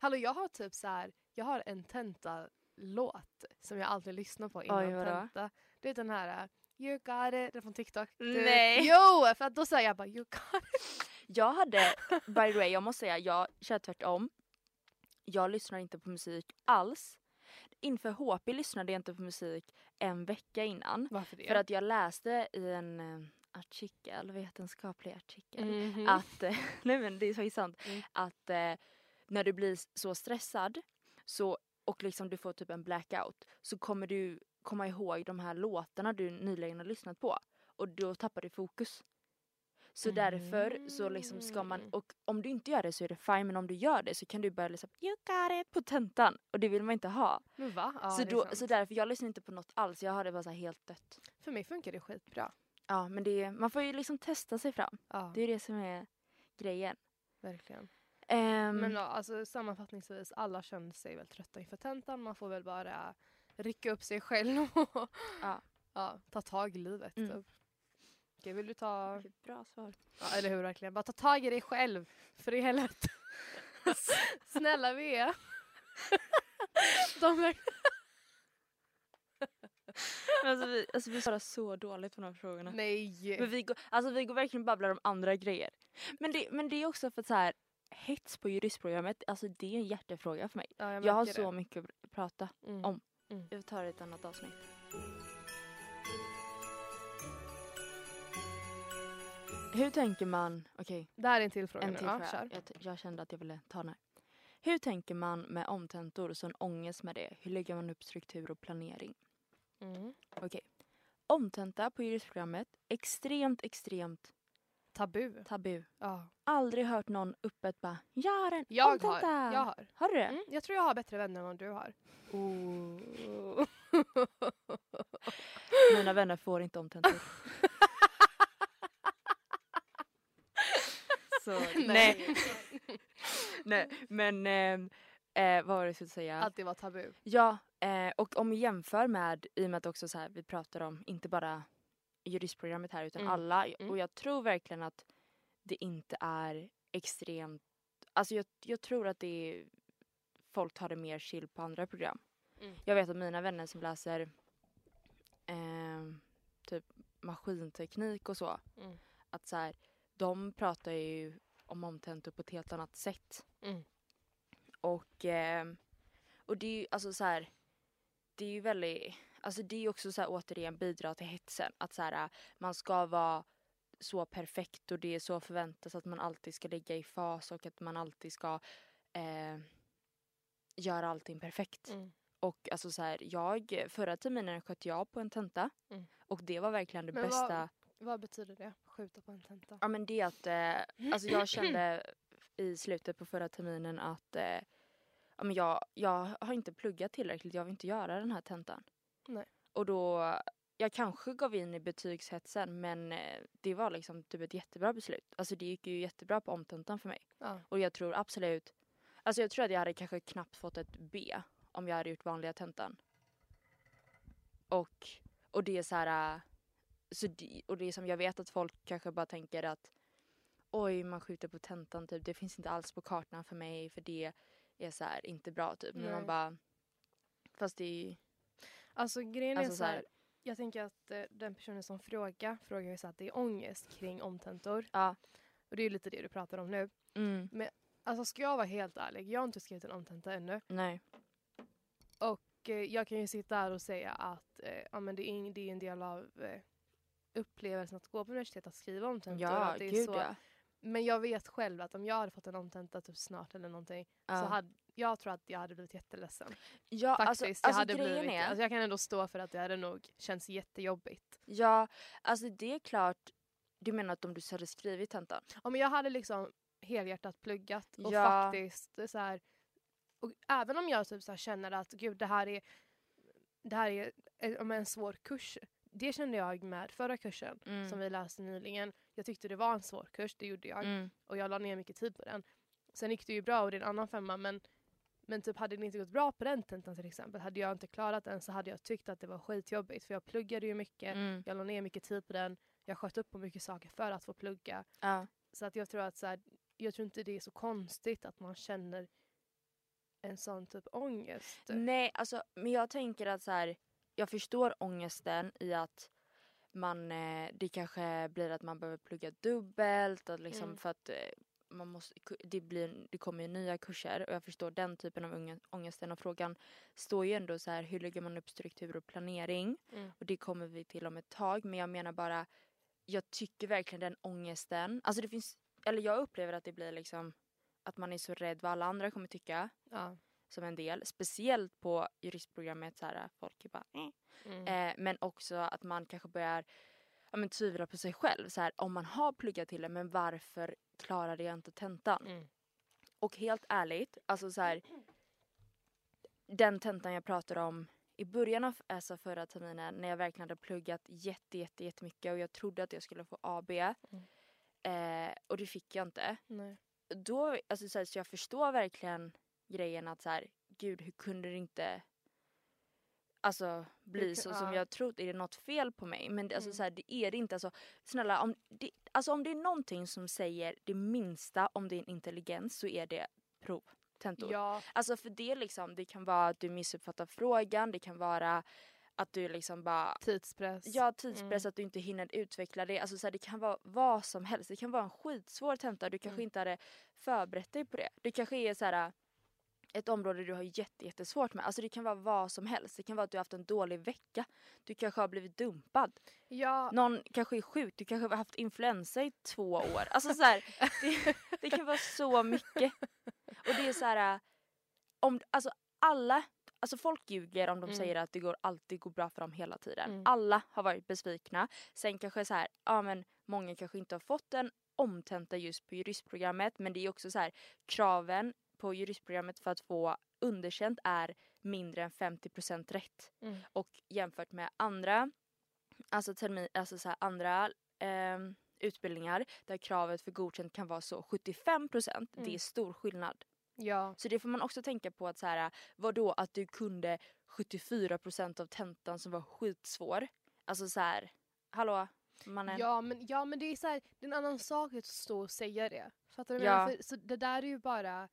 Speaker 3: hallå jag har typ så här, jag har en tenta-låt som jag alltid lyssnar på innan
Speaker 2: Oj,
Speaker 3: tenta. Det är den här uh, You got it, den från TikTok. Du-
Speaker 2: Nej.
Speaker 3: Jo, för att då säger jag bara you got it.
Speaker 2: Jag hade, by the way, jag måste säga, jag kör tvärtom. Jag lyssnar inte på musik alls. Inför HP lyssnade jag inte på musik en vecka innan.
Speaker 3: Varför det?
Speaker 2: För att jag läste i en eh, artikel, vetenskaplig artikel,
Speaker 3: Mhm.
Speaker 2: att, eh, nej men det är faktiskt sant,
Speaker 3: Mm.
Speaker 2: att eh, när du blir så stressad så, och liksom du får typ en blackout så kommer du komma ihåg de här låtarna du nyligen har lyssnat på och då tappar du fokus. Så därför så liksom ska man,
Speaker 3: Mm.
Speaker 2: och om du inte gör det så är det fine men om du gör det så kan du börja läsa you got it på tentan och det vill man inte ha.
Speaker 3: Men va? Ja,
Speaker 2: så, då, så därför, jag lyssnar inte på något alls, jag har det bara så helt dött.
Speaker 3: För mig funkar det skitbra.
Speaker 2: Ja men det, man får ju liksom testa sig fram.
Speaker 3: Ja,
Speaker 2: Det är det som är grejen.
Speaker 3: verkligen.
Speaker 2: Ehm,
Speaker 3: Men ja, alltså, sammanfattningsvis, alla känner sig väl trötta inför tentan. Man får väl bara rycka upp sig själv och
Speaker 2: Ja.
Speaker 3: ja, ta tag i livet.
Speaker 2: Mm.
Speaker 3: Typ. Okej, vill du ta...
Speaker 2: Bra svar.
Speaker 3: Ja, eller hur, verkligen. Bara ta tag i dig själv, för i helvete. Snälla V. De
Speaker 2: alltså, vi, alltså vi svarar så dåligt på de här frågorna.
Speaker 3: Nej.
Speaker 2: Men vi går, alltså vi går verkligen och babblar om andra grejer. Men det, men det är också för att så här, hets på juristprogrammet, alltså det är en hjärtefråga för mig.
Speaker 3: Ja,
Speaker 2: Jag, har
Speaker 3: märker
Speaker 2: så
Speaker 3: det.
Speaker 2: mycket att prata.
Speaker 3: Mm.
Speaker 2: om.
Speaker 3: Mm.
Speaker 2: Vi tar ett annat avsnitt. Hur tänker man, okej
Speaker 3: Det här är en till fråga
Speaker 2: en
Speaker 3: nu.
Speaker 2: till
Speaker 3: Ja,
Speaker 2: fråga.
Speaker 3: kör.
Speaker 2: Jag, t- jag kände att jag ville ta den här. Hur tänker man med omtentor och sån ångest med det? Hur lägger man upp struktur och planering?
Speaker 3: Mm.
Speaker 2: Omtenta på juristprogrammet, extremt, extremt
Speaker 3: Tabu.
Speaker 2: tabu.
Speaker 3: Ja.
Speaker 2: Aldrig hört någon öppet bara “Jag har en
Speaker 3: Jag
Speaker 2: omtenta”.
Speaker 3: har. Jag har.
Speaker 2: Har du det?
Speaker 3: Mm. Jag tror jag har bättre vänner än vad du har.
Speaker 2: Oh. Mina vänner får inte omtentor. Så, nej. nej, men ehm, eh, vad var det jag skulle säga?
Speaker 3: Att det var tabu.
Speaker 2: Ja, eh, och om vi jämför med, i och med att också så här, vi pratar om inte bara juristprogrammet här utan
Speaker 3: Mm.
Speaker 2: alla.
Speaker 3: Mm.
Speaker 2: Och jag tror verkligen att det inte är extremt, alltså jag, jag tror att det är, folk tar det mer chill på andra program.
Speaker 3: Mm.
Speaker 2: Jag vet att mina vänner som läser eh, typ maskinteknik och så,
Speaker 3: Mm.
Speaker 2: att så här, de pratar ju om omtentor på ett helt annat sätt.
Speaker 3: Mm.
Speaker 2: Och, eh, och det är ju alltså så här, det är ju väldigt, alltså det är ju också så här återigen bidra till hetsen. Att så här, man ska vara så perfekt och det är så förväntas att man alltid ska ligga i fas och att man alltid ska eh, göra allting perfekt.
Speaker 3: Mm.
Speaker 2: Och alltså så här, jag, förra terminen sköt jag på en tenta
Speaker 3: Mm.
Speaker 2: och det var verkligen det
Speaker 3: Men vad-
Speaker 2: bästa.
Speaker 3: Vad betyder det? Skjuta på en tenta?
Speaker 2: Ja men det att, eh, alltså jag kände i slutet på förra terminen att eh, ja, men jag, jag har inte pluggat tillräckligt, jag vill inte göra den här tentan.
Speaker 3: Nej.
Speaker 2: Och då, jag kanske gav in i betygshetsen men eh, det var liksom typ ett jättebra beslut. Alltså det gick ju jättebra på omtentan för mig.
Speaker 3: Ja.
Speaker 2: Och jag tror absolut, alltså jag tror att jag hade kanske knappt fått ett B om jag hade gjort vanliga tentan. Och, och det är så här, äh, så och det som jag vet att folk kanske bara tänker att oj man skjuter på tentan typ, det finns inte alls på kartan för mig för det är så här inte bra typ. Men
Speaker 3: Nej.
Speaker 2: man bara, fast det är ju,
Speaker 3: Alltså grejen
Speaker 2: Alltså
Speaker 3: är
Speaker 2: så
Speaker 3: så
Speaker 2: här-
Speaker 3: här. Jag tänker att eh, den personen som frågar frågar ju så att det är ångest kring omtentor.
Speaker 2: ja.
Speaker 3: Och det är ju lite det du pratar om nu.
Speaker 2: Mm,
Speaker 3: Alltså ska jag vara helt ärlig, jag har inte skrivit en omtenta ännu.
Speaker 2: nej.
Speaker 3: Och eh, jag kan ju sitta här och säga att eh, ja, men det, är, det är en del av eh, upplevelsen att gå på universitet att skriva omtentor.
Speaker 2: Ja,
Speaker 3: att det är
Speaker 2: gud
Speaker 3: så.
Speaker 2: ja.
Speaker 3: Men jag vet själv att om jag hade fått en omtenta typ snart eller någonting
Speaker 2: ja.
Speaker 3: så hade jag tror att jag hade blivit jätteledsen.
Speaker 2: ja,
Speaker 3: Faktiskt.
Speaker 2: alltså,
Speaker 3: jag,
Speaker 2: alltså
Speaker 3: hade
Speaker 2: grejen
Speaker 3: blivit,
Speaker 2: är,
Speaker 3: alltså jag kan ändå stå för att det hade nog känts jättejobbigt.
Speaker 2: ja, alltså det är klart, du menar att om du hade skrivit tentan?
Speaker 3: Om jag hade liksom helhjärtat pluggat och
Speaker 2: Ja.
Speaker 3: faktiskt så här, och även om jag typ så känner att gud det här är det här är eh, om en svår kurs. Det kände jag med förra kursen
Speaker 2: Mm.
Speaker 3: som vi läste nyligen. Jag tyckte det var en svår kurs, det gjorde jag.
Speaker 2: Mm.
Speaker 3: Och jag la ner mycket tid på den. Sen gick det ju bra och det är en annan femma men, men typ hade det inte gått bra på den tentan till exempel, hade jag inte klarat den så hade jag tyckt att det var skitjobbigt för jag pluggade ju mycket,
Speaker 2: Mm.
Speaker 3: jag la ner mycket tid på den, jag sköt upp på mycket saker för att få plugga.
Speaker 2: Ja.
Speaker 3: Så att jag tror att så här, jag tror inte det är så konstigt att man känner en sån typ ångest.
Speaker 2: Nej, alltså, men jag tänker att så här, jag förstår ångesten i att man, eh, det kanske blir att man behöver plugga dubbelt och liksom
Speaker 3: Mm.
Speaker 2: för att eh, man måste, det, blir, det kommer ju nya kurser och jag förstår den typen av ångesten och frågan står ju ändå så här hur lägger man upp struktur och planering
Speaker 3: Mm.
Speaker 2: och det kommer vi till om ett tag men jag menar bara jag tycker verkligen den ångesten, alltså det finns, eller jag upplever att det blir liksom att man är så rädd vad alla andra kommer tycka
Speaker 3: Ja.
Speaker 2: Som en del. Speciellt på juristprogrammet så här folk är bara eh.
Speaker 3: Mm.
Speaker 2: eh, Men också att man kanske börjar ja, men tvivla på sig själv. Så här, om man har pluggat till det men varför klarade jag inte tentan?
Speaker 3: Mm.
Speaker 2: Och helt ärligt, alltså så här, den tentan jag pratade om i början av alltså förra terminen när jag verkligen hade pluggat jätte, jätte, jättemycket och jag trodde att jag skulle få AB. Eh, och det fick jag inte
Speaker 3: Nej.
Speaker 2: då, alltså så, här, så jag förstår verkligen grejen att så här, gud hur kunde det inte alltså bli så som
Speaker 3: ja.
Speaker 2: jag trott? Är det något fel på mig? Men det, alltså,
Speaker 3: Mm.
Speaker 2: så här, det är det inte. Alltså, snälla, om det, alltså, om det är någonting som säger det minsta om din intelligens så är det prov, tentor.
Speaker 3: Ja.
Speaker 2: Alltså för det liksom, det kan vara att du missuppfattar frågan, det kan vara att du liksom bara
Speaker 3: Tidspress.
Speaker 2: Ja, tidspress,
Speaker 3: Mm.
Speaker 2: att du inte hinner utveckla det. Alltså, så här, det kan vara vad som helst. Det kan vara en skitsvår tenta. Du kanske
Speaker 3: Mm.
Speaker 2: inte hade förberett dig på det. Det kanske är så här, ett område du har jätte, jättesvårt med. Alltså det kan vara vad som helst. Det kan vara att du har haft en dålig vecka. Du kanske har blivit dumpad.
Speaker 3: Ja,
Speaker 2: Någon kanske är sjuk. Du kanske har haft influensa i två år. Alltså så här, det, det kan vara så mycket. Och det är så här, om, alltså alla, alltså folk ljuger om de
Speaker 3: Mm.
Speaker 2: säger att det går, alltid går bra för dem hela tiden.
Speaker 3: Mm.
Speaker 2: Alla har varit besvikna. Sen kanske så här, ja men många kanske inte har fått en omtenta just på juristprogrammet men det är också så här kraven på juristprogrammet för att få underkänt är mindre än 50% rätt.
Speaker 3: Mm.
Speaker 2: Och jämfört med andra, alltså, termin, alltså så andra ehm, utbildningar där kravet för godkänt kan vara så 75% det
Speaker 3: Mm.
Speaker 2: är stor skillnad.
Speaker 3: ja.
Speaker 2: Så det får man också tänka på att så här, vadå att du kunde 74% av tentan som var skitsvår. Alltså så här, hallå mannen.
Speaker 3: Ja men, ja men det är så här, det är en annan sak att stå och säga det. Fattar du?
Speaker 2: Ja.
Speaker 3: För, så det där är ju bara,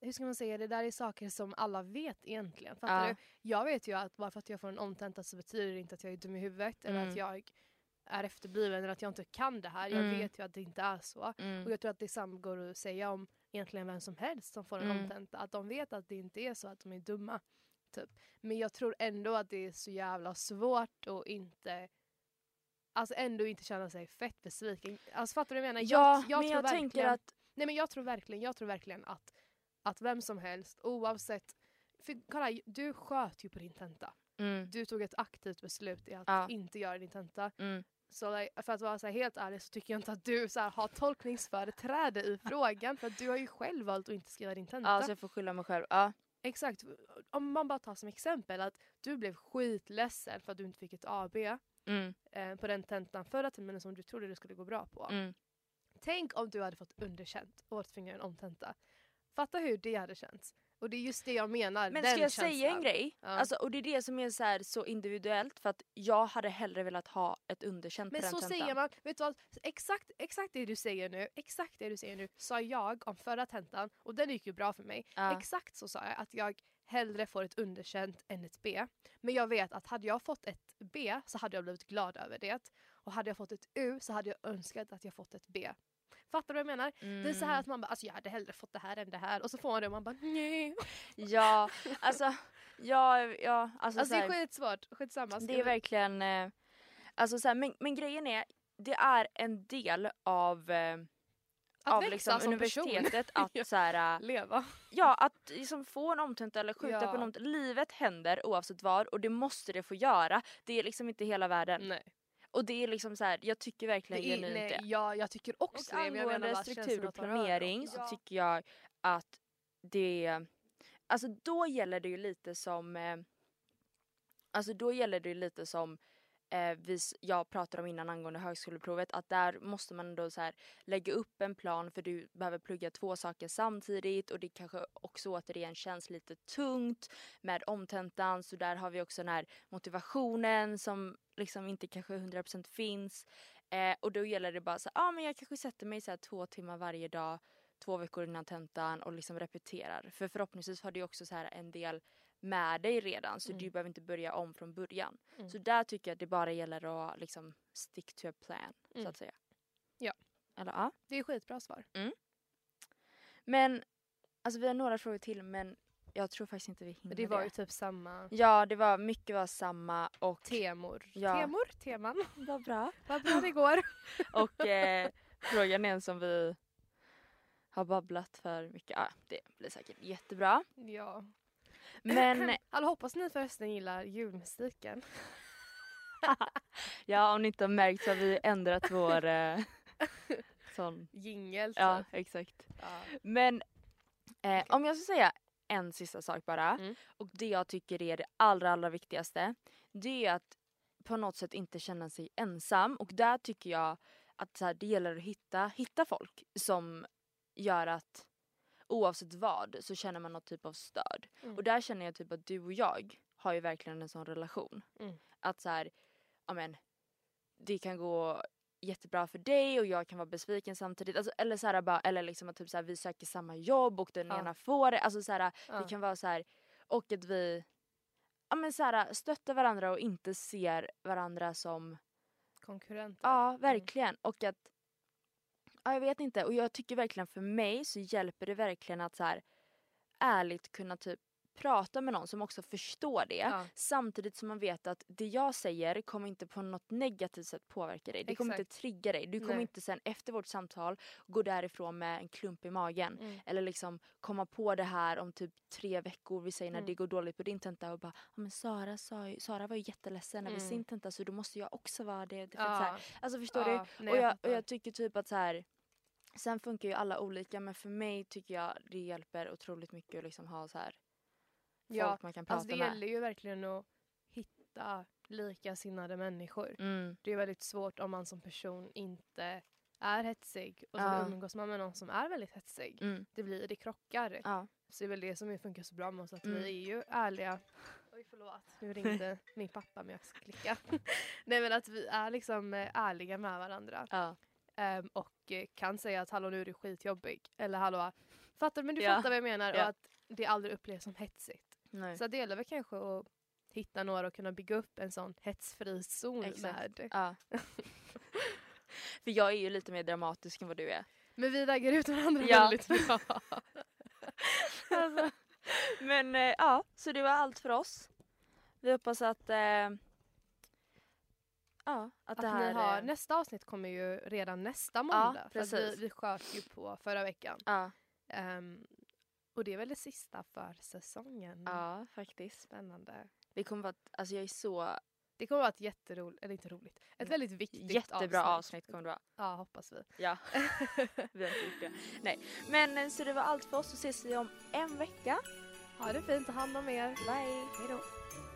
Speaker 3: hur ska man säga, det där är saker som alla vet egentligen. Fattar
Speaker 2: Ja.
Speaker 3: du? Jag vet ju att bara för att jag får en omtenta så betyder det inte att jag är dum i huvudet eller
Speaker 2: Mm.
Speaker 3: att jag är efterbliven eller att jag inte kan det här. Jag
Speaker 2: Mm.
Speaker 3: vet ju att det inte är så.
Speaker 2: Mm.
Speaker 3: Och jag tror att detsamma går att säga om egentligen vem som helst som får en
Speaker 2: Mm.
Speaker 3: omtenta. Att de vet att det inte är så att de är dumma. Typ. Men jag tror ändå att det är så jävla svårt att inte Alltså ändå inte känna sig fett besviken. Alltså fattar du vad jag menar?
Speaker 2: Ja,
Speaker 3: jag, jag
Speaker 2: men
Speaker 3: tror
Speaker 2: jag
Speaker 3: verkligen,
Speaker 2: tänker att
Speaker 3: Nej men jag tror verkligen, jag tror verkligen att, att vem som helst oavsett för kolla, du sköt ju på din tenta.
Speaker 2: mm,
Speaker 3: Du tog ett aktivt beslut i att
Speaker 2: Ja.
Speaker 3: inte göra din tenta.
Speaker 2: mm,
Speaker 3: Så like, för att vara så helt ärlig så tycker jag inte att du så här, har tolkningsföreträde i frågan. För att du har ju själv valt att inte skriva din tenta.
Speaker 2: ja, så jag får skylla mig själv. Ja.
Speaker 3: Exakt. Om man bara tar som exempel att du blev skitledsen för att du inte fick ett AB
Speaker 2: Mm,
Speaker 3: eh, på den tentan förra terminen som du trodde det skulle gå bra på.
Speaker 2: mm.
Speaker 3: Tänk om du hade fått underkänt och varit tvungen en omtenta. Fatta hur det hade känts. Och det är just det jag menar.
Speaker 2: Men
Speaker 3: den
Speaker 2: ska jag säga en
Speaker 3: känslan.
Speaker 2: grej?
Speaker 3: Ja.
Speaker 2: Alltså, och det är det som är så, här, så individuellt för att jag hade hellre velat ha ett underkänt
Speaker 3: Men
Speaker 2: på den
Speaker 3: så
Speaker 2: tentan.
Speaker 3: säger man, vet du vad? Exakt, exakt det du säger nu, exakt det du säger nu sa jag om förra tentan och den gick ju bra för mig.
Speaker 2: Ja.
Speaker 3: Exakt så sa jag att jag hellre får ett underkänt än ett B. Men jag vet att hade jag fått ett B så hade jag blivit glad över det. Och hade jag fått ett U så hade jag önskat att jag fått ett B. Fattar du vad jag menar? Det är så här
Speaker 2: Mm.
Speaker 3: att man bara, alltså jag hade hellre fått det här än det här. Och så får man det och man bara nej.
Speaker 2: Ja, alltså, ja, ja, alltså,
Speaker 3: Alltså
Speaker 2: så
Speaker 3: det
Speaker 2: här,
Speaker 3: är skitssvårt, skitsamma.
Speaker 2: Det är verkligen, eh, alltså så här, men, men grejen är, det är en del av, eh,
Speaker 3: att
Speaker 2: av
Speaker 3: växa
Speaker 2: liksom
Speaker 3: som person.
Speaker 2: universitetet
Speaker 3: Ja.
Speaker 2: att så här, äh,
Speaker 3: Leva.
Speaker 2: ja, att liksom få en omtenta eller skjuta
Speaker 3: Ja.
Speaker 2: på omtenta. Livet händer oavsett vad och det måste det få göra. Det är liksom inte hela världen.
Speaker 3: Nej.
Speaker 2: Och det är liksom så här, jag tycker verkligen
Speaker 3: Det är,
Speaker 2: genuint
Speaker 3: nej,
Speaker 2: det.
Speaker 3: ja, jag tycker också
Speaker 2: Och
Speaker 3: det. men
Speaker 2: angående struktur och planering så tycker jag att det, alltså då gäller det ju lite som, eh, alltså då gäller det ju lite som eh, vi, jag pratade om innan angående högskoleprovet att där måste man då så här lägga upp en plan för du behöver plugga två saker samtidigt och det kanske också återigen känns lite tungt med omtentan så där har vi också den här motivationen som liksom inte kanske 100% finns. Eh, och då gäller det bara så ja ah, men jag kanske sätter mig så här två timmar varje dag två veckor innan tentan och liksom repeterar. För förhoppningsvis har du också så här en del med dig redan så
Speaker 3: Mm.
Speaker 2: du behöver inte börja om från början.
Speaker 3: Mm.
Speaker 2: Så där tycker jag att det bara gäller att liksom stick to a plan så
Speaker 3: Mm.
Speaker 2: att säga.
Speaker 3: Ja.
Speaker 2: Eller ja.
Speaker 3: Det är skitbra svar.
Speaker 2: Men alltså vi har några frågor till men jag tror faktiskt inte vi hinner
Speaker 3: Men det var ju typ samma
Speaker 2: Ja det var mycket var samma och
Speaker 3: temor.
Speaker 2: Ja.
Speaker 3: Temor, teman.
Speaker 2: vad bra.
Speaker 3: Vad bra det går.
Speaker 2: Och eh, frågan är en som vi har babblat för mycket. Ja, det blir säkert jättebra.
Speaker 3: Ja.
Speaker 2: Men
Speaker 3: Alltså, hoppas ni förresten gillar julmusiken.
Speaker 2: ja, om ni inte har märkt så har vi ändrat vår eh, sån.
Speaker 3: Jingel.
Speaker 2: Ja,
Speaker 3: typ.
Speaker 2: exakt.
Speaker 3: Ja.
Speaker 2: Men eh, om jag ska säga en sista sak bara.
Speaker 3: Mm.
Speaker 2: Och det jag tycker är det allra, allra viktigaste. Det är att på något sätt inte känna sig ensam. Och där tycker jag att så här, det gäller att hitta, hitta folk som gör att oavsett vad så känner man något typ av stöd.
Speaker 3: Mm.
Speaker 2: Och där känner jag typ att du och jag har ju verkligen en sån relation.
Speaker 3: Mm.
Speaker 2: Att så här, ja men det kan gå jättebra för dig och jag kan vara besviken samtidigt. Alltså, eller så här, bara, eller liksom att typ så här, vi söker samma jobb och den
Speaker 3: Ja.
Speaker 2: ena får det. Alltså så här,
Speaker 3: Ja.
Speaker 2: det kan vara så här och att vi ja men så här, stöttar varandra och inte ser varandra som
Speaker 3: Konkurrenter.
Speaker 2: Ja, verkligen. Och att, ja jag vet inte, och jag tycker verkligen för mig så hjälper det verkligen att så här, ärligt kunna typ prata med någon som också förstår det.
Speaker 3: Ja.
Speaker 2: Samtidigt som man vet att det jag säger kommer inte på något negativt sätt påverka dig. Det kommer inte
Speaker 3: Exakt.
Speaker 2: trigga dig. Du kommer
Speaker 3: Nej.
Speaker 2: inte sen efter vårt samtal gå därifrån med en klump i magen.
Speaker 3: Mm.
Speaker 2: Eller liksom komma på det här om typ tre veckor, vi säger när
Speaker 3: Mm.
Speaker 2: det går dåligt på din tenta och bara ja men Sara, sa ju, Sara var ju jätteledsen över
Speaker 3: Mm.
Speaker 2: sin tenta så då måste jag också vara det. det
Speaker 3: Ja.
Speaker 2: alltså förstår du?
Speaker 3: Ja, nej,
Speaker 2: och, jag, och jag tycker typ att så här. Sen funkar ju alla olika men för mig tycker jag det hjälper otroligt mycket att liksom ha så här folk
Speaker 3: Ja,
Speaker 2: man kan prata
Speaker 3: Alltså det
Speaker 2: med.
Speaker 3: gäller ju verkligen att hitta likasinnade människor.
Speaker 2: Mm,
Speaker 3: Det är väldigt svårt om man som person inte är hetsig och så
Speaker 2: Ja.
Speaker 3: umgås man med någon som är väldigt hetsig.
Speaker 2: mm,
Speaker 3: Det blir, det krockar.
Speaker 2: ja.
Speaker 3: Så det är väl det som funkar så bra med oss, att
Speaker 2: Mm.
Speaker 3: vi är ju ärliga. Oj förlåt, nu ringde min pappa men jag ska klicka. Nej men att vi är liksom eh, ärliga med varandra.
Speaker 2: ja.
Speaker 3: Ehm, och eh, kan säga att hallå nu är du skitjobbig. Eller hallå, fattar men du
Speaker 2: Ja.
Speaker 3: fattar vad jag menar.
Speaker 2: Ja.
Speaker 3: Och att det aldrig upplevs som hetsigt.
Speaker 2: Nej.
Speaker 3: Så det gäller väl kanske att hitta några och kunna bygga upp en sån hetsfri zon
Speaker 2: Exakt.
Speaker 3: med.
Speaker 2: Ja. För jag är ju lite mer dramatisk än vad du är.
Speaker 3: Men vi väger ut varandra
Speaker 2: Ja.
Speaker 3: väldigt bra.
Speaker 2: Alltså. Men eh, ja, så det var allt för oss. Vi hoppas att... Eh, ja, att,
Speaker 3: Att
Speaker 2: här...
Speaker 3: ni har,
Speaker 2: eh,
Speaker 3: nästa avsnitt kommer ju redan nästa måndag. för att vi,
Speaker 2: precis.
Speaker 3: vi sköt ju på förra veckan.
Speaker 2: ja,
Speaker 3: Ehm, och det är väl det sista för säsongen.
Speaker 2: ja, faktiskt.
Speaker 3: Spännande.
Speaker 2: Det kommer vara... Alltså jag är så...
Speaker 3: Det kommer vara ett jätteroligt, eller inte roligt, ett väldigt viktigt
Speaker 2: Jättebra avsnitt kommer det vara.
Speaker 3: Ja, hoppas vi.
Speaker 2: Ja. vi har gjort det. Nej. Men eh, så det var allt för oss. Så ses vi om en vecka.
Speaker 3: Ha det fint, ta hand om er.
Speaker 2: Bye!
Speaker 3: Hej då.